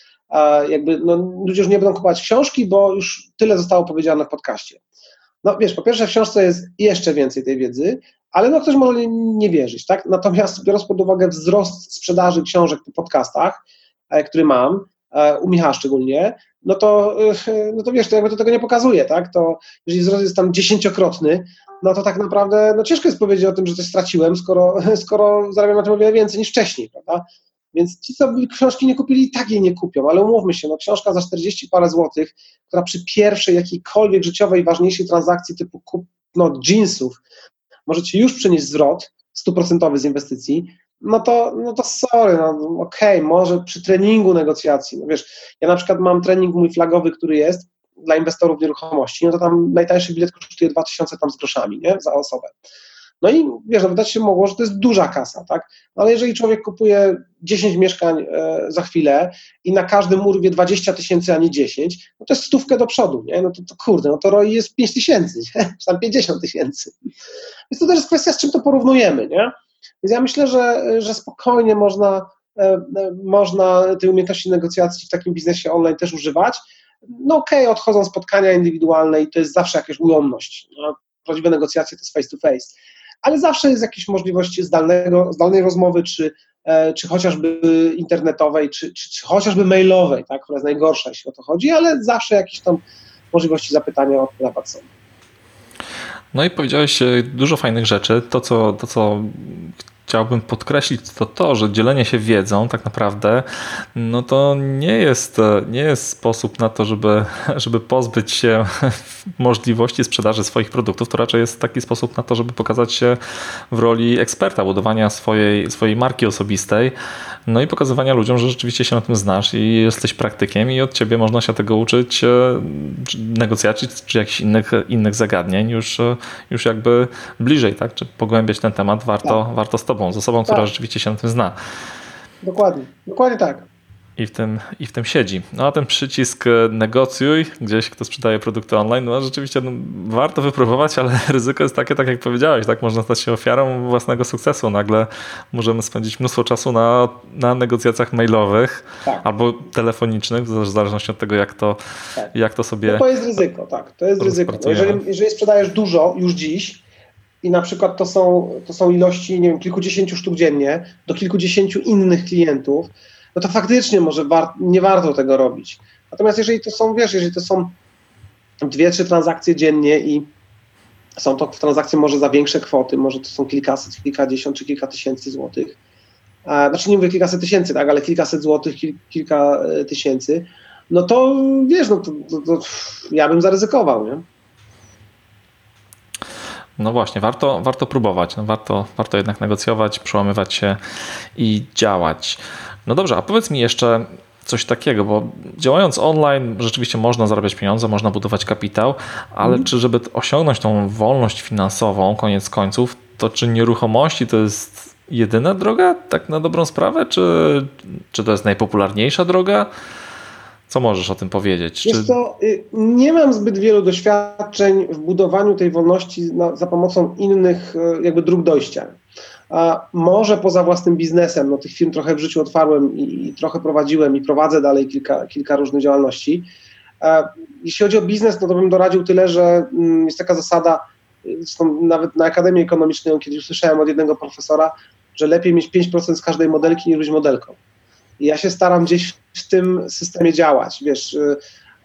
jakby, no, ludzie już nie będą kupować książki, bo już tyle zostało powiedziane w podcaście. No wiesz, po pierwsze w książce jest jeszcze więcej tej wiedzy, ale no ktoś może nie wierzyć, tak? Natomiast biorąc pod uwagę wzrost sprzedaży książek po podcastach, e, który mam, e, u Michała szczególnie, no to, e, no to wiesz, to jakby to tego nie pokazuje, tak? To jeżeli wzrost jest tam dziesięciokrotny, no to tak naprawdę no ciężko jest powiedzieć o tym, że coś straciłem, skoro, skoro zarabiam na tym o wiele więcej niż wcześniej, prawda? Więc ci, co książki nie kupili, i tak jej nie kupią, ale umówmy się, no książka za 40 parę złotych, która przy pierwszej jakiejkolwiek życiowej, ważniejszej transakcji typu kup no, jeansów może ci już przynieść zwrot stuprocentowy z inwestycji, no to, no to sorry, no okej, okay, może przy treningu negocjacji, no wiesz, ja na przykład mam trening mój flagowy, który jest dla inwestorów nieruchomości, no to tam najtańszy bilet kosztuje 2000 tam z groszami, nie, za osobę. No i wiesz, no wydać się mogło, że to jest duża kasa, tak? No ale jeżeli człowiek kupuje 10 mieszkań e, za chwilę i na każdym urwie 20 tysięcy, a nie 10, no to jest stówkę do przodu, nie? No to, to kurde, no to ROI jest 5 tysięcy, czy tam 50 tysięcy. Więc to też jest kwestia, z czym to porównujemy, nie? Więc ja myślę, że, że spokojnie można, e, e, można tej umiejętności negocjacji w takim biznesie online też używać. No okej, okay, odchodzą spotkania indywidualne i to jest zawsze jakaś ułomność. No, prawdziwe negocjacje to jest face to face ale zawsze jest jakaś możliwość zdalnego, zdalnej rozmowy, czy, e, czy chociażby internetowej, czy, czy, czy chociażby mailowej, tak, która jest najgorsza, jeśli o to chodzi, ale zawsze jakieś tam możliwości zapytania odpowiadać są. No i powiedziałeś e, dużo fajnych rzeczy. To, co, to, co chciałbym podkreślić, to to, że dzielenie się wiedzą tak naprawdę, no to nie jest, nie jest sposób na to, żeby, żeby pozbyć się możliwości sprzedaży swoich produktów, to raczej jest taki sposób na to, żeby pokazać się w roli eksperta, budowania swojej, swojej marki osobistej, no i pokazywania ludziom, że rzeczywiście się na tym znasz i jesteś praktykiem i od ciebie można się tego uczyć, e, negocjacji czy jakichś innych, innych zagadnień już, e, już jakby bliżej, tak? Czy pogłębiać ten temat warto, tak. warto z tobą, z osobą, tak. która rzeczywiście się na tym zna. Dokładnie, dokładnie tak i w tym, i w tym siedzi. No a ten przycisk e, negocjuj, gdzieś kto sprzedaje produkty online, no rzeczywiście no, warto wypróbować, ale ryzyko jest takie, tak jak powiedziałeś, tak można stać się ofiarą własnego sukcesu. Nagle możemy spędzić mnóstwo czasu na, na negocjacjach mailowych tak. albo telefonicznych, w zależności od tego, jak to, tak. jak to sobie. No to jest ryzyko, tak. To jest ryzyko. Jeżeli, jeżeli sprzedajesz dużo już dziś, i na przykład to są, to są ilości, nie wiem, kilkudziesięciu sztuk dziennie do kilkudziesięciu innych klientów, no to faktycznie może war nie warto tego robić. Natomiast jeżeli to są, wiesz, jeżeli to są dwie, trzy transakcje dziennie i są to transakcje może za większe kwoty, może to są kilkaset, kilkadziesiąt czy kilka tysięcy złotych, znaczy nie mówię kilkaset tysięcy, tak, ale kilkaset złotych, kil, kilka e, tysięcy, no to wiesz, no to, to, to ja bym zaryzykował, nie? No właśnie, warto, warto próbować, no warto, warto jednak negocjować, przełamywać się i działać. No dobrze, a powiedz mi jeszcze coś takiego, bo działając online rzeczywiście można zarabiać pieniądze, można budować kapitał, ale mm. czy żeby osiągnąć tą wolność finansową, koniec końców, to czy nieruchomości to jest jedyna droga, tak na dobrą sprawę, czy, czy to jest najpopularniejsza droga? Co możesz o tym powiedzieć? Czy... To, y, nie mam zbyt wielu doświadczeń w budowaniu tej wolności za pomocą innych y, jakby dróg dojścia. A może poza własnym biznesem, no tych firm trochę w życiu otwarłem i, i trochę prowadziłem i prowadzę dalej kilka, kilka różnych działalności. A jeśli chodzi o biznes, no to bym doradził tyle, że mm, jest taka zasada, zresztą nawet na Akademii Ekonomicznej kiedyś usłyszałem od jednego profesora, że lepiej mieć 5% z każdej modelki niż być modelką. I ja się staram gdzieś w tym systemie działać. Wiesz,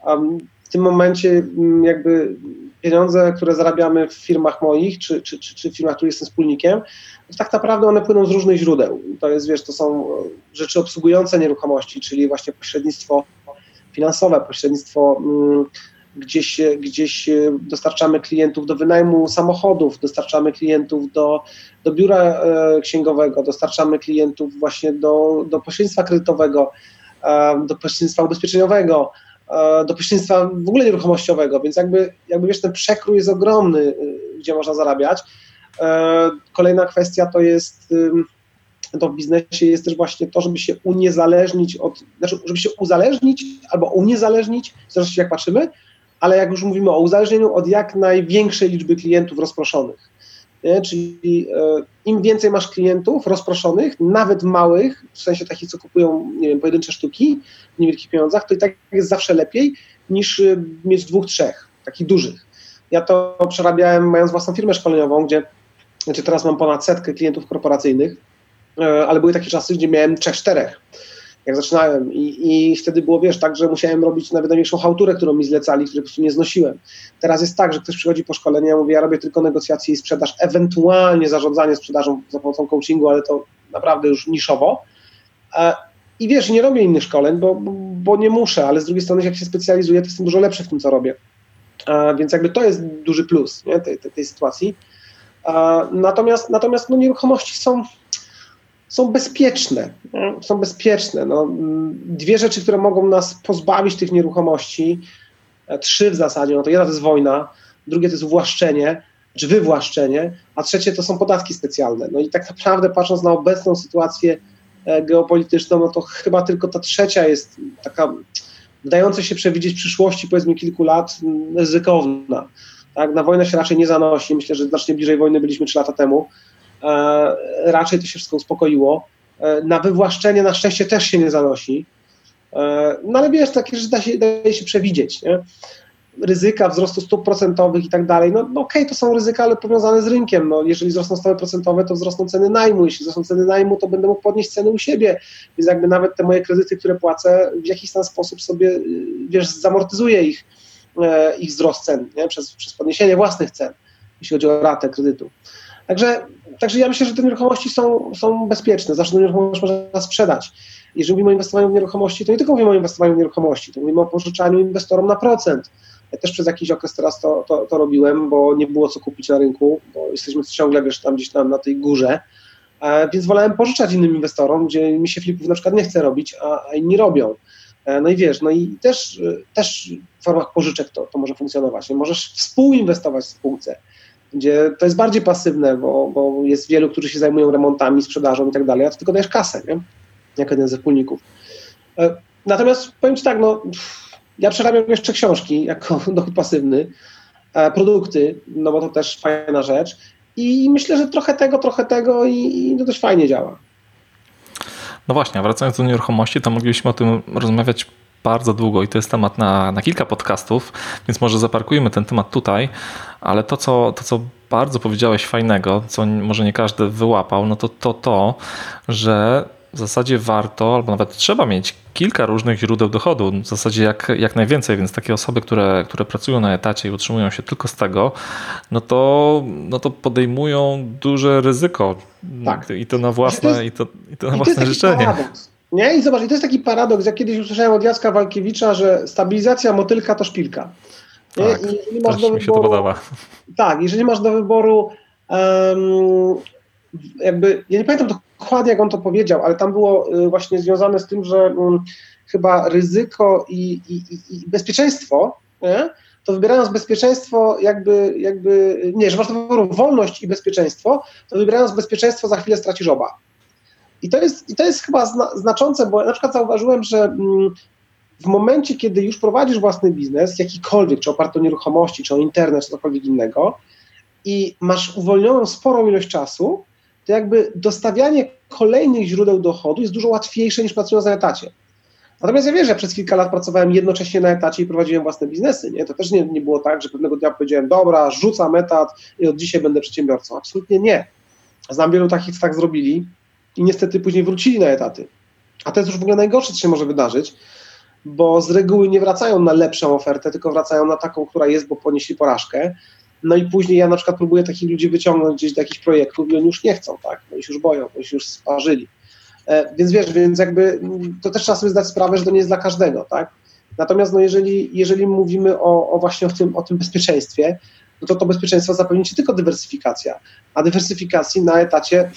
um, w tym momencie mm, jakby pieniądze, które zarabiamy w firmach moich, czy, czy, czy, czy w firmach, których jestem wspólnikiem, tak naprawdę one płyną z różnych źródeł. To jest, wiesz, to są rzeczy obsługujące nieruchomości, czyli właśnie pośrednictwo finansowe, pośrednictwo mm, gdzieś, gdzieś dostarczamy klientów do wynajmu samochodów, dostarczamy klientów do, do biura e, księgowego, dostarczamy klientów właśnie do, do pośrednictwa kredytowego, e, do pośrednictwa ubezpieczeniowego, e, do pośrednictwa w ogóle nieruchomościowego, więc jakby, jakby wiesz, ten przekrój jest ogromny, gdzie można zarabiać. Kolejna kwestia to jest to w biznesie jest też właśnie to, żeby się uniezależnić od, znaczy, żeby się uzależnić albo uniezależnić, zależności jak patrzymy, ale jak już mówimy o uzależnieniu, od jak największej liczby klientów rozproszonych. Nie? Czyli e, im więcej masz klientów rozproszonych, nawet małych, w sensie takich, co kupują nie wiem, pojedyncze sztuki w niewielkich pieniądzach, to i tak jest zawsze lepiej niż e, mieć dwóch, trzech, takich dużych. Ja to przerabiałem mając własną firmę szkoleniową, gdzie znaczy teraz mam ponad setkę klientów korporacyjnych, e, ale były takie czasy, gdzie miałem trzech, czterech jak zaczynałem I, i wtedy było, wiesz, tak, że musiałem robić nawet największą hałturę, którą mi zlecali, której po prostu nie znosiłem. Teraz jest tak, że ktoś przychodzi po szkolenie, ja mówię, ja robię tylko negocjacje i sprzedaż, ewentualnie zarządzanie sprzedażą za pomocą coachingu, ale to naprawdę już niszowo. I wiesz, nie robię innych szkoleń, bo, bo nie muszę, ale z drugiej strony, jak się specjalizuję, to jestem dużo lepszy w tym, co robię. Więc jakby to jest duży plus nie, tej, tej, tej sytuacji. Natomiast, natomiast no, nieruchomości są, są bezpieczne. Są bezpieczne. No, dwie rzeczy, które mogą nas pozbawić tych nieruchomości, e, trzy w zasadzie, no to jedna to jest wojna, drugie to jest uwłaszczenie, czy wywłaszczenie, a trzecie to są podatki specjalne. No i tak naprawdę patrząc na obecną sytuację e, geopolityczną, no to chyba tylko ta trzecia jest taka wydająca się przewidzieć przyszłości powiedzmy kilku lat ryzykowna. Tak? Na wojnę się raczej nie zanosi. Myślę, że znacznie bliżej wojny byliśmy trzy lata temu. E, raczej to się wszystko uspokoiło. E, na wywłaszczenie na szczęście też się nie zanosi. E, no ale wiesz, takie rzeczy da się, daje się przewidzieć. Nie? ryzyka wzrostu stóp procentowych i tak dalej, no, no okej, okay, to są ryzyka, ale powiązane z rynkiem. No, jeżeli wzrosną stopy procentowe, to wzrosną ceny najmu. Jeśli wzrosną ceny najmu, to będę mógł podnieść ceny u siebie. Więc jakby nawet te moje kredyty, które płacę, w jakiś tam sposób sobie, y, wiesz, zamortyzuję ich, ich wzrost cen nie? Przez, przez podniesienie własnych cen, jeśli chodzi o ratę kredytu. Także, także ja myślę, że te nieruchomości są, są bezpieczne. Zawsze nieruchomość można sprzedać. Jeżeli mówimy o inwestowaniu w nieruchomości, to nie tylko mówimy o inwestowaniu w nieruchomości, to mówimy o pożyczaniu inwestorom na procent ja też przez jakiś okres teraz to, to, to robiłem, bo nie było co kupić na rynku, bo jesteśmy ciągle wiesz, tam gdzieś tam na tej górze, e, więc wolałem pożyczać innym inwestorom, gdzie mi się flipów na przykład nie chce robić, a, a inni robią. E, no i wiesz, no i też, też w formach pożyczek to, to może funkcjonować. Możesz współinwestować w spółce, gdzie to jest bardziej pasywne, bo, bo jest wielu, którzy się zajmują remontami, sprzedażą i tak dalej, a ty tylko dajesz kasę, nie? jako jeden ze wspólników. E, natomiast powiem Ci tak, no ja przerabiam jeszcze książki jako dochód pasywny, e, produkty, no bo to też fajna rzecz. I myślę, że trochę tego, trochę tego i, i to dość fajnie działa. No właśnie, wracając do nieruchomości, to mogliśmy o tym rozmawiać bardzo długo i to jest temat na, na kilka podcastów, więc może zaparkujmy ten temat tutaj, ale to co, to, co bardzo powiedziałeś fajnego, co może nie każdy wyłapał, no to to, to że w zasadzie warto, albo nawet trzeba mieć kilka różnych źródeł dochodu, w zasadzie jak, jak najwięcej, więc takie osoby, które, które pracują na etacie i utrzymują się tylko z tego, no to, no to podejmują duże ryzyko. Tak. I to na własne, to jest, i to, i to na własne to życzenie. Paradoks. Nie? I zobacz, i to jest taki paradoks, jak kiedyś usłyszałem od Jacka Walkiewicza, że stabilizacja motylka to szpilka. Nie? Tak, I jeżeli masz do wyboru, mi się to podoba. Tak, jeżeli masz do wyboru um, jakby, ja nie pamiętam dokładnie, jak on to powiedział, ale tam było y, właśnie związane z tym, że um, chyba ryzyko i, i, i bezpieczeństwo, nie? to wybierając bezpieczeństwo, jakby, jakby, nie, że masz do wyboru wolność i bezpieczeństwo, to wybierając bezpieczeństwo za chwilę stracisz oba. I to jest, i to jest chyba zna, znaczące, bo na przykład zauważyłem, że mm, w momencie, kiedy już prowadzisz własny biznes, jakikolwiek, czy oparty o nieruchomości, czy o internet, czy cokolwiek innego, i masz uwolnioną sporą ilość czasu, to jakby dostawianie kolejnych źródeł dochodu jest dużo łatwiejsze niż pracując na etacie. Natomiast ja wiem, że przez kilka lat pracowałem jednocześnie na etacie i prowadziłem własne biznesy. Nie? To też nie, nie było tak, że pewnego dnia powiedziałem, dobra, rzucam etat i od dzisiaj będę przedsiębiorcą. Absolutnie nie. Znam wielu takich, co tak zrobili i niestety później wrócili na etaty. A to jest już w ogóle najgorsze, co się może wydarzyć, bo z reguły nie wracają na lepszą ofertę, tylko wracają na taką, która jest, bo ponieśli porażkę no i później ja na przykład próbuję takich ludzi wyciągnąć gdzieś do jakichś projektów i oni już nie chcą, tak? Oni się już boją, oni się już sparzyli. E, więc wiesz, więc jakby to też trzeba sobie zdać sprawę, że to nie jest dla każdego, tak? Natomiast no jeżeli, jeżeli mówimy o, o właśnie o tym, o tym bezpieczeństwie, no to to bezpieczeństwo zapewni ci tylko dywersyfikacja, a dywersyfikacji na etacie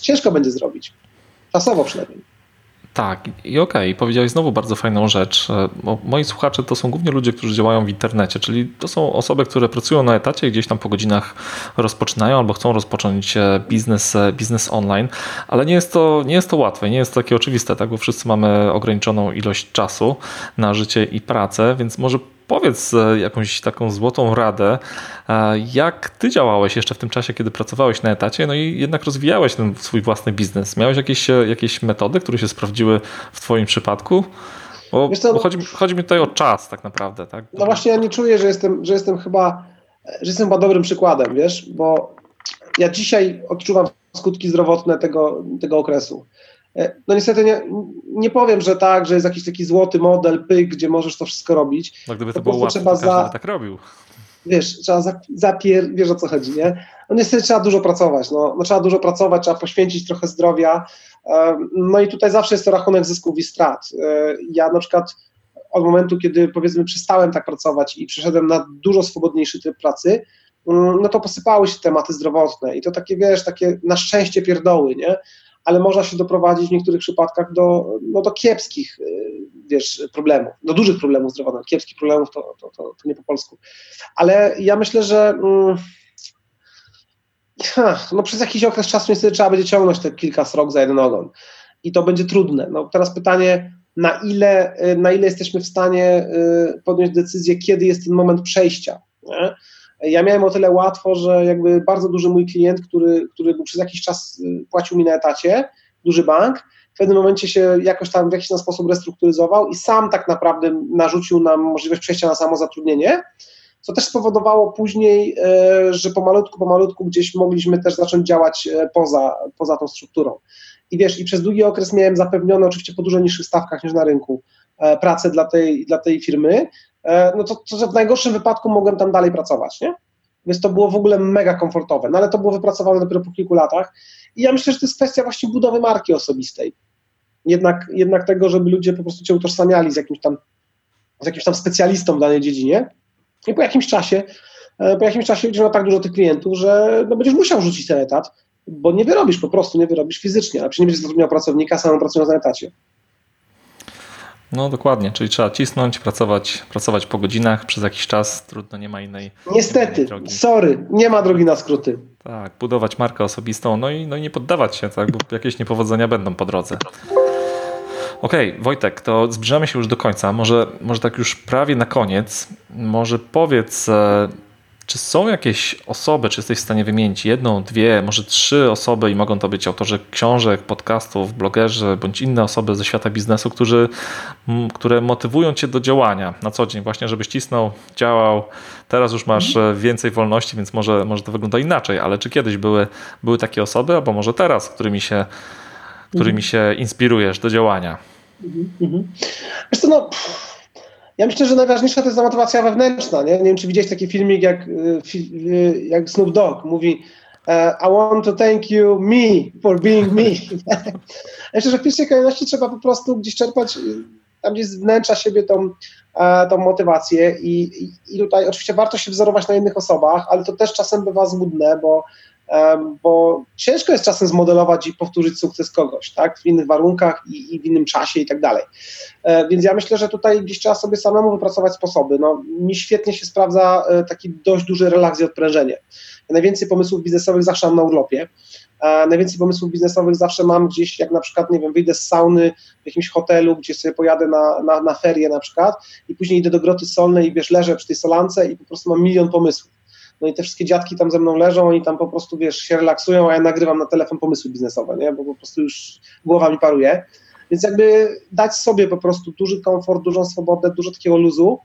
ciężko będzie zrobić. Czasowo przynajmniej. Tak, i okej, okay, powiedziałeś znowu bardzo fajną rzecz. E, moi słuchacze to są głównie ludzie, którzy działają w internecie, czyli to są osoby, które pracują na etacie i gdzieś tam po godzinach rozpoczynają albo chcą rozpocząć e, biznes, e, biznes online, ale nie jest, to, nie jest to łatwe, nie jest to takie oczywiste, tak? bo wszyscy mamy ograniczoną ilość czasu na życie i pracę, więc może powiedz e, jakąś taką złotą radę, e, jak ty działałeś jeszcze w tym czasie, kiedy pracowałeś na etacie, no i jednak rozwijałeś ten swój własny biznes. Miałeś jakieś, e, jakieś metody, które się sprawdziły w twoim przypadku? Bo, co, bo chodzi, chodzi, mi tutaj o czas tak naprawdę. Tak? No właśnie ja nie czuję, że jestem, że jestem chyba że jestem chyba dobrym przykładem, wiesz, bo ja dzisiaj odczuwam skutki zdrowotne tego, tego okresu. E, no niestety nie, nie powiem, że tak, że jest jakiś taki złoty model, pyk, gdzie możesz to wszystko robić. No gdyby to, to było łatwe, trzeba za... tak robił. wiesz, trzeba zapier... wiesz o co chodzi, nie? No niestety trzeba dużo pracować, no, no trzeba dużo pracować, trzeba poświęcić trochę zdrowia, no i tutaj zawsze jest to rachunek zysków i strat. Ja na przykład od momentu, kiedy powiedzmy przestałem tak pracować i przeszedłem na dużo swobodniejszy tryb pracy, mm, no to posypały się tematy zdrowotne i to takie, wiesz, takie na szczęście pierdoły, nie? Ale można się doprowadzić w niektórych przypadkach do, no, do kiepskich, y, wiesz, problemów, do dużych problemów zdrowotnych. Kiepskich problemów to, to, to, to nie po polsku. Ale ja myślę, że mm, no przez jakiś okres czasu niestety trzeba będzie ciągnąć te kilka srok za jeden ogon. I to będzie trudne. No teraz pytanie, na ile, y, na ile jesteśmy w stanie y, podjąć decyzję, kiedy jest ten moment przejścia. Nie? Ja miałem o tyle łatwo, że jakby bardzo duży mój klient, który, który był przez jakiś czas y, płacił mi na etacie, duży bank, w pewnym momencie się jakoś tam w jakiś sposób restrukturyzował i sam tak naprawdę narzucił nam możliwość przejścia na samozatrudnienie, co też spowodowało później, że pomalutku, pomalutku gdzieś mogliśmy też zacząć działać poza, poza tą strukturą. I wiesz, i przez długi okres miałem zapewnione, oczywiście po dużo niższych stawkach niż na rynku, e, pracę dla tej, dla tej firmy, e, no to, to w najgorszym wypadku mogłem tam dalej pracować, nie? Więc to było w ogóle mega komfortowe, no ale to było wypracowane dopiero po kilku latach. I ja myślę, że to jest kwestia właśnie budowy marki osobistej. Jednak, jednak tego, żeby ludzie po prostu cię utożsamiali z jakimś tam, z jakimś tam specjalistą w danej dziedzinie. I po jakimś czasie, e, po jakimś czasie będziesz miał tak dużo tych klientów, że no będziesz musiał rzucić ten etat, bo nie wyrobisz, po prostu nie wyrobisz fizycznie, a przecież nie będziesz zatrudniał pracownika, samą pracując na etacie. No dokładnie, czyli trzeba cisnąć, pracować, pracować po godzinach przez jakiś czas, trudno, nie ma innej Niestety, nie ma innej sorry, nie ma drogi na skróty. Tak, budować markę osobistą, no i, no i nie poddawać się, tak, bo jakieś niepowodzenia będą po drodze. Okej, okay, Wojtek, to zbliżamy się już do końca. Może, może tak już prawie na koniec, może powiedz, e, czy są jakieś osoby, czy jesteś w stanie wymienić jedną, dwie, może trzy osoby i mogą to być autorzy książek, podcastów, blogerzy bądź inne osoby ze świata biznesu, którzy, które motywują cię do działania na co dzień, właśnie żebyś cisnął, działał. Teraz już masz mhm. więcej wolności, więc może, może to wygląda inaczej, ale czy kiedyś były, były takie osoby, albo może teraz, którymi się, którymi mhm. się inspirujesz do działania? Mhm. mhm. Wiesz no ja myślę, że najważniejsza to jest motywacja wewnętrzna. Nie, nie wiem, czy widziałeś taki filmik, jak, y, y, jak Snoop Dogg mówi e, I want to thank you, me, for being me. myślę, że w pierwszej kolejności trzeba po prostu gdzieś czerpać y, tam gdzieś z wnętrza siebie tą, e, tą motywację i, i, i tutaj oczywiście warto się wzorować na innych osobach, ale to też czasem bywa złudne, bo bo ciężko jest czasem zmodelować i powtórzyć sukces kogoś, tak, w innych warunkach i, i w innym czasie i tak dalej. E, więc ja myślę, że tutaj gdzieś trzeba sobie samemu wypracować sposoby. No, mi świetnie się sprawdza e, taki dość duży relaks i odprężenie. Ja najwięcej pomysłów biznesowych zawsze mam na urlopie. E, najwięcej pomysłów biznesowych zawsze mam gdzieś, jak na przykład, nie wiem, wyjdę z sauny w jakimś hotelu, gdzie sobie pojadę na, na, na ferie na przykład i później idę do groty solnej i wiesz, leżę przy tej solance i po prostu mam milion pomysłów no i te wszystkie dziadki tam ze mną leżą, oni tam po prostu, wiesz, się relaksują, a ja nagrywam na telefon pomysły biznesowe, nie? Bo po prostu już głowa mi paruje. Więc jakby dać sobie po prostu duży komfort, dużą swobodę, dużo takiego luzu.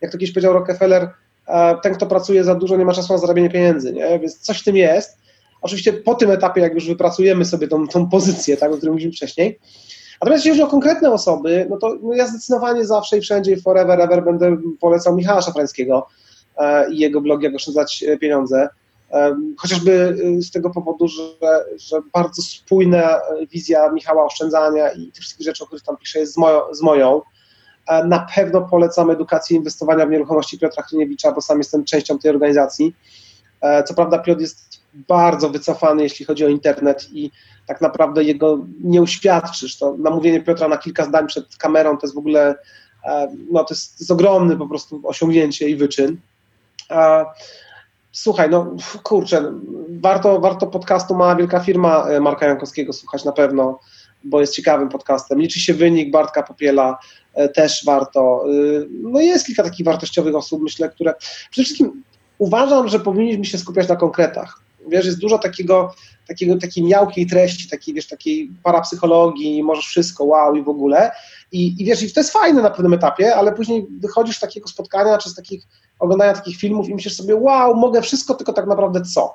Jak to kiedyś powiedział Rockefeller, e, ten, kto pracuje za dużo, nie ma czasu na zarabianie pieniędzy, nie? Więc coś w tym jest. Oczywiście po tym etapie, jak już wypracujemy sobie tą, tą pozycję, tak, o której mówiliśmy wcześniej. Natomiast jeśli chodzi o konkretne osoby, no to no ja zdecydowanie zawsze i wszędzie forever, ever będę polecał Michała Szafrańskiego, i jego blog, jak oszczędzać e, pieniądze. E, chociażby z tego powodu, że, że bardzo spójna wizja Michała oszczędzania i tych wszystkich rzeczy, o których tam pisze, jest z, moją. Z moją. Na pewno polecam edukację inwestowania w nieruchomości Piotra Chryniewicza, bo sam jestem częścią tej organizacji. Co prawda Piotr jest bardzo wycofany, jeśli chodzi o internet i tak naprawdę jego nie uświadczysz. To namówienie Piotra na kilka zdań przed kamerą to jest w ogóle no, to jest, to jest ogromny po prostu osiągnięcie i wyczyn. Słuchaj, no kurczę, warto, warto podcastu Mała Wielka Firma e, Marka Jankowskiego słuchać na pewno, bo jest ciekawym podcastem. Liczy się wynik Bartka Popiela, e, też warto. E, no jest kilka takich wartościowych osób, myślę, które przede wszystkim uważam, że powinniśmy się skupiać na konkretach. Wiesz, jest dużo takiego, takiego takiej miałkiej treści, takiej, wiesz, takiej parapsychologii, możesz wszystko, wow i w ogóle. I, I wiesz, i to jest fajne na pewnym etapie, ale później wychodzisz z takiego spotkania, czy z takich oglądania takich filmów i myślisz sobie, wow, mogę wszystko, tylko tak naprawdę co?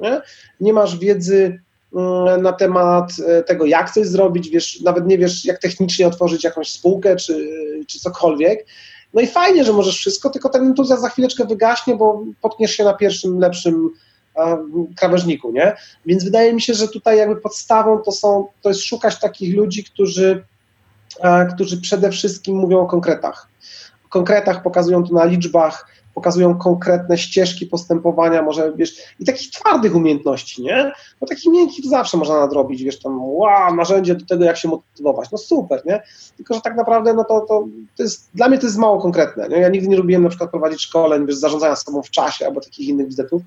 Nie, nie masz wiedzy mm, na temat e, tego, jak coś zrobić, wiesz, nawet nie wiesz, jak technicznie otworzyć jakąś spółkę czy, czy cokolwiek. No i fajnie, że możesz wszystko, tylko ten entuzjazm za chwileczkę wygaśnie, bo potkniesz się na pierwszym lepszym krawężniku, nie? Więc wydaje mi się, że tutaj jakby podstawą to są, to jest szukać takich ludzi, którzy, którzy przede wszystkim mówią o konkretach. O konkretach pokazują to na liczbach, pokazują konkretne ścieżki postępowania, może wiesz, i takich twardych umiejętności, nie? Bo takich miękkich to zawsze można nadrobić, wiesz, tam, wow, narzędzie do tego, jak się motywować, no super, nie? Tylko, że tak naprawdę, no to, to, to jest, dla mnie to jest mało konkretne, nie? Ja nigdy nie lubiłem na przykład prowadzić szkoleń, wiesz, zarządzania sobą w czasie albo takich innych wizytów,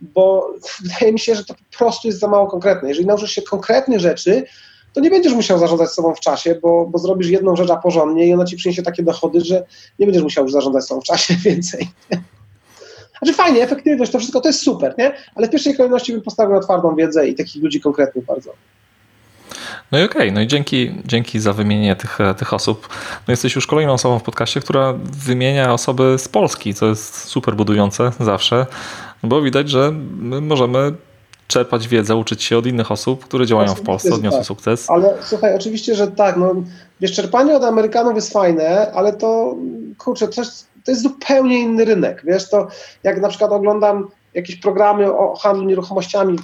bo wydaje mi się, że to po prostu jest za mało konkretne. Jeżeli nauczysz się konkretnych rzeczy, to nie będziesz musiał zarządzać sobą w czasie, bo, bo zrobisz jedną rzecz a porządnie i ona ci przyniesie takie dochody, że nie będziesz musiał już zarządzać sobą w czasie więcej. Znaczy fajnie, efektywność, to wszystko to jest super, nie? Ale w pierwszej kolejności bym postawił na twardą wiedzę i takich ludzi konkretnych bardzo. No i okej, okay. no i dzięki, dzięki za wymienienie tych, tych osób. No jesteś już kolejną osobą w podcaście, która wymienia osoby z Polski, co jest super budujące zawsze, bo widać, że my możemy czerpać wiedzę, uczyć się od innych osób, które działają w Polsce, odniosły tak. sukces. Ale słuchaj, oczywiście, że tak, no, wiesz, czerpanie od Amerykanów jest fajne, ale to, kurczę, to jest, to jest zupełnie inny rynek, wiesz, to jak na przykład oglądam jakieś programy o handlu nieruchomościami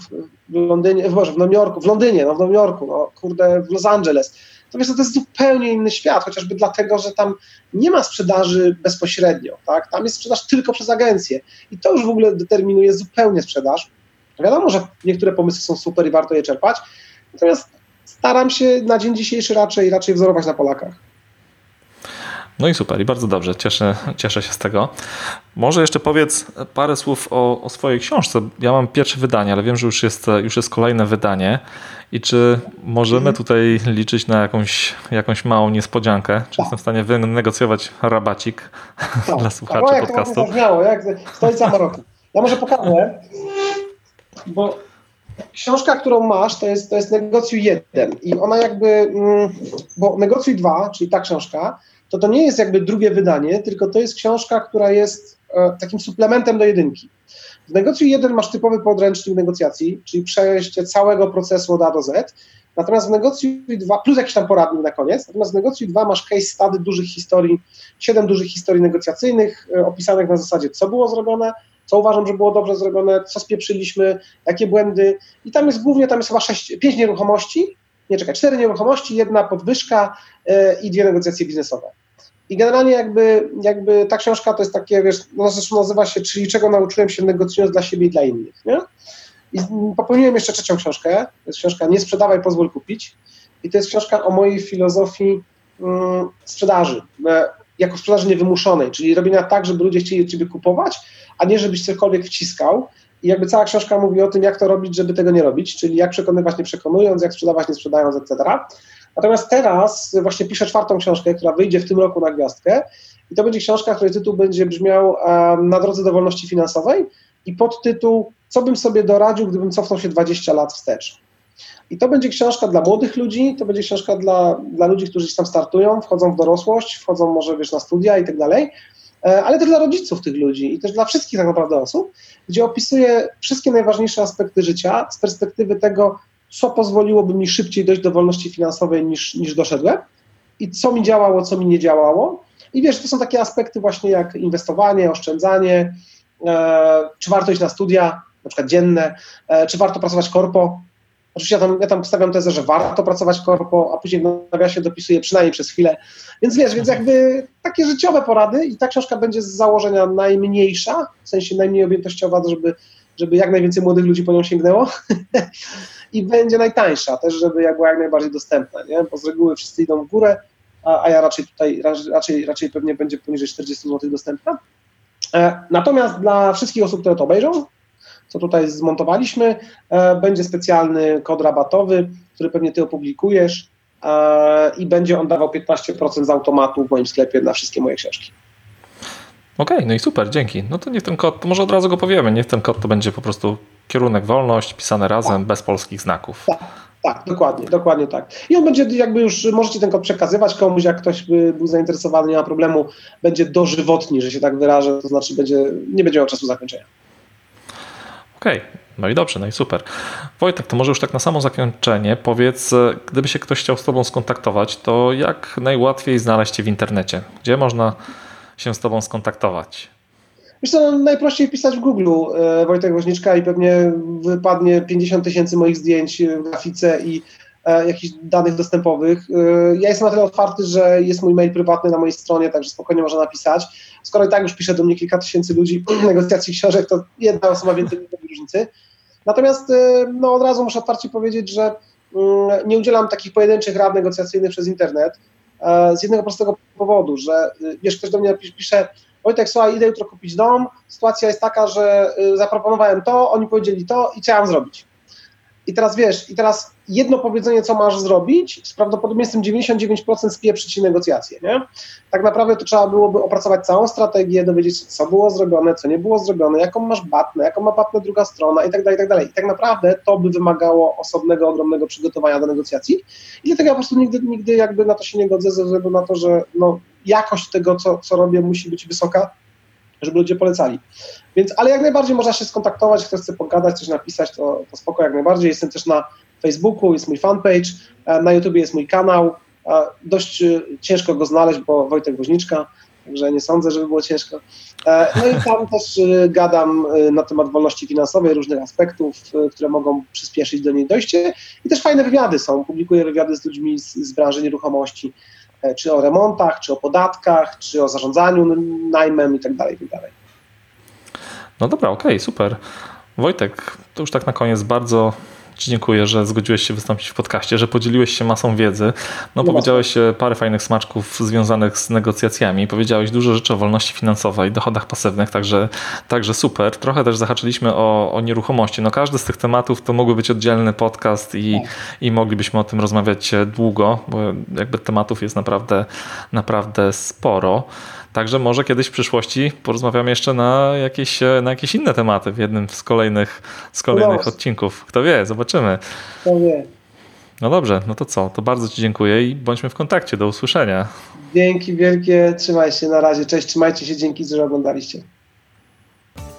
w Londynie, w, Boże, w Nowym Jorku, w Londynie, no w Nowym Jorku, no kurde, w Los Angeles, to wiesz, to jest zupełnie inny świat, chociażby dlatego, że tam nie ma sprzedaży bezpośrednio, tak? Tam jest sprzedaż tylko przez agencję i to już w ogóle determinuje zupełnie sprzedaż. Wiadomo, że niektóre pomysły są super i warto je czerpać, natomiast staram się na dzień dzisiejszy raczej, raczej wzorować na Polakach. No i super, i bardzo dobrze, cieszę, cieszę się z tego. Może jeszcze powiedz parę słów o, o, swojej książce. Ja mam pierwsze wydanie, ale wiem, że już jest, już jest kolejne wydanie. I czy możemy mhm. tutaj liczyć na jakąś, jakąś małą niespodziankę? Czy tak. jestem w stanie wynegocjować rabacik tak. dla słuchaczy tak. podcastu? Jak to miało, jak stolica Maroku. Ja może pokażę, bo książka, którą masz, to jest, to jest Negocjuj 1 i ona jakby, mm, bo Negocjuj 2, czyli ta książka, to to nie jest jakby drugie wydanie, tylko to jest książka, która jest e, takim suplementem do jedynki. W Negocjuj 1 masz typowy podręcznik negocjacji, czyli przejście całego procesu od A do Z, natomiast w Negocjuj 2, plus jakiś tam poradnik na koniec, natomiast w Negocjuj 2 masz case study dużych historii, siedem dużych historii negocjacyjnych, e, opisanych na zasadzie, co było zrobione, co uważam, że było dobrze zrobione, co spieprzyliśmy, jakie błędy. I tam jest głównie, tam jest chyba sześć, pięć nieruchomości, nie czekaj, cztery nieruchomości, jedna podwyżka yy, i dwie negocjacje biznesowe. I generalnie jakby, jakby ta książka to jest takie, wiesz, no zresztą nazywa się, czyli czego nauczyłem się negocjując dla siebie i dla innych, nie? I popełniłem jeszcze trzecią książkę, to jest książka Nie sprzedawaj, pozwól kupić. I to jest książka o mojej filozofii mm, sprzedaży, e, jako sprzedaży niewymuszonej, czyli robienia tak, żeby ludzie chcieli od ciebie kupować, a nie żebyś cokolwiek wciskał. I jakby cała książka mówi o tym, jak to robić, żeby tego nie robić, czyli jak przekonywać nie przekonując, jak sprzedawać nie sprzedając, etc. Natomiast teraz właśnie piszę czwartą książkę, która wyjdzie w tym roku na gwiazdkę i to będzie książka, której tytuł będzie brzmiał Na drodze do wolności finansowej i podtytuł Co bym sobie doradził, gdybym cofnął się 20 lat wstecz. I to będzie książka dla młodych ludzi, to będzie książka dla, dla ludzi, którzy tam startują, wchodzą w dorosłość, wchodzą może wiesz, na studia i tak dalej, e, ale też dla rodziców tych ludzi i też dla wszystkich tak naprawdę osób, gdzie opisuje wszystkie najważniejsze aspekty życia z perspektywy tego, co pozwoliłoby mi szybciej dojść do wolności finansowej niż, niż doszedłem i co mi działało, co mi nie działało. I wiesz, to są takie aspekty właśnie jak inwestowanie, oszczędzanie, e, czy warto iść na studia, na przykład dzienne, e, czy warto pracować korpo. Oczywiście ja tam, ja tam stawiam tezę, że warto pracować korpo, a później w nawiasie dopisuję przynajmniej przez chwilę. Więc wiesz, więc jakby takie życiowe porady i ta książka będzie z założenia najmniejsza, w sensie najmniej objętościowa, żeby, żeby jak najwięcej młodych ludzi po nią sięgnęło. i będzie najtańsza też, żeby była jak najbardziej dostępna, nie? bo z reguły wszyscy idą w górę, a, a ja raczej tutaj, raczej, raczej pewnie będzie poniżej 40 zł dostępna. E, natomiast dla wszystkich osób, które to obejrzą, co tutaj zmontowaliśmy, e, będzie specjalny kod rabatowy, który pewnie ty opublikujesz e, i będzie on dawał 15% z automatu w moim sklepie na wszystkie moje książki. Okej, okay, no i super, dzięki. No to niech ten kod, to może od razu go powiemy, niech ten kod to będzie po prostu kierunek wolność, pisane razem, tak. bez polskich znaków. Tak, tak, dokładnie, dokładnie tak. I on będzie jakby już, możecie ten kod przekazywać komuś, jak ktoś by był zainteresowany, nie ma problemu, będzie dożywotni, że się tak wyrażę, to znaczy będzie, nie będzie miał czasu zakończenia. Okej, okay. no i dobrze, no i super. Wojtek, to może już tak na samo zakończenie powiedz, gdyby się ktoś chciał z Tobą skontaktować, to jak najłatwiej znaleźć Cię w internecie? Gdzie można się z Tobą skontaktować? Co, no, najprościej pisać w Google e, Wojtek Woźniczka i pewnie wypadnie 50 tysięcy moich zdjęć w grafice i e, jakichś danych dostępowych. E, ja jestem na tyle otwarty, że jest mój mail prywatny na mojej stronie, także spokojnie można napisać. Skoro i tak już pisze do mnie kilka tysięcy ludzi negocjacji książek, to jedna osoba więcej nie robi różnicy. Natomiast e, no, od razu muszę otwarcie powiedzieć, że mm, nie udzielam takich pojedynczych rad negocjacyjnych przez internet e, z jednego prostego powodu, że e, wiesz, ktoś do mnie pisze, Wojtek, słuchaj, idę jutro kupić dom, sytuacja jest taka, że zaproponowałem to, oni powiedzieli to i co mam zrobić. I teraz wiesz, i teraz jedno powiedzenie, co masz zrobić, z prawdopodobieństwem 99% spieprzy ci negocjacje, nie? Tak naprawdę to trzeba byłoby opracować całą strategię, dowiedzieć się, co było zrobione, co nie było zrobione, jaką masz batnę, jaką ma batnę druga strona i tak dalej, i tak dalej. I tak naprawdę to by wymagało osobnego, ogromnego przygotowania do negocjacji i dlatego ja po prostu nigdy, nigdy jakby na to się nie godzę ze względu na to, że no, jakość tego, co, co robię, musi być wysoka, żeby ludzie polecali. Więc, ale jak najbardziej można się skontaktować, kto chce pogadać, coś napisać, to, to spoko jak najbardziej. Jestem też na Facebooku, jest mój fanpage, e, na YouTube jest mój kanał. E, dość e, ciężko go znaleźć, bo Wojtek Woźniczka, także nie sądzę, żeby było ciężko. No i tam też gadam na temat wolności finansowej, różnych aspektów, które mogą przyspieszyć do niej dojście. I też fajne wywiady są. Publikuję wywiady z ludźmi z, z branży nieruchomości, czy o remontach, czy o podatkach, czy o zarządzaniu najmem itd. Tak itd. Tak no dobra, okej, okay, super. Wojtek, to już tak na koniec bardzo Ci dziękuję, że zgodziłeś się wystąpić w podcaście, że podzieliłeś się masą wiedzy. No, no powiedziałeś parę fajnych smaczków związanych z negocjacjami. Powiedziałeś dużo rzeczy o wolności finansowej, dochodach pasywnych, także, także super. Trochę też zahaczyliśmy o, o nieruchomości. No każdy z tych tematów to mógłby być oddzielny podcast i, tak. i moglibyśmy o tym rozmawiać długo, bo jakby tematów jest naprawdę, naprawdę sporo. Także może kiedyś w przyszłości porozmawiamy jeszcze na jakieś, na jakieś inne tematy w jednym z kolejnych, z kolejnych odcinków. Kto wie, zobaczymy. Kto wie. No dobrze, no to co? To bardzo Ci dziękuję i bądźmy w kontakcie. Do usłyszenia. Dzięki wielkie, trzymaj się na razie. Cześć, trzymajcie się, dzięki, że oglądaliście.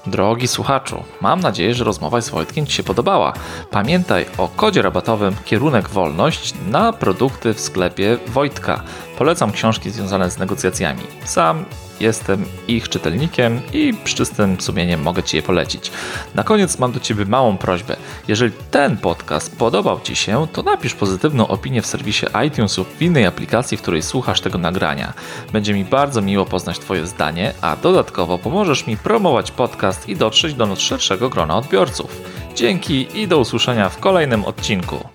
Drogi słuchaczu, mam nadzieję, że rozmowa z Wojtkiem Ci się podobała. Pamiętaj o kodzie rabatowym kierunek wolność na produkty w sklepie Wojtka. Polecam książki związane z negocjacjami. Sam jestem ich czytelnikiem i z czystym sumieniem mogę Ci je polecić. Na koniec mam do Ciebie małą prośbę. Jeżeli ten podcast podobał Ci się, to napisz pozytywną opinię w serwisie iTunes lub w innej aplikacji, w której słuchasz tego nagrania. Będzie mi bardzo miło poznać Twoje zdanie, a dodatkowo pomożesz mi promować podcast i dotrzeć do szerszego grona odbiorców. Dzięki i do usłyszenia w kolejnym odcinku.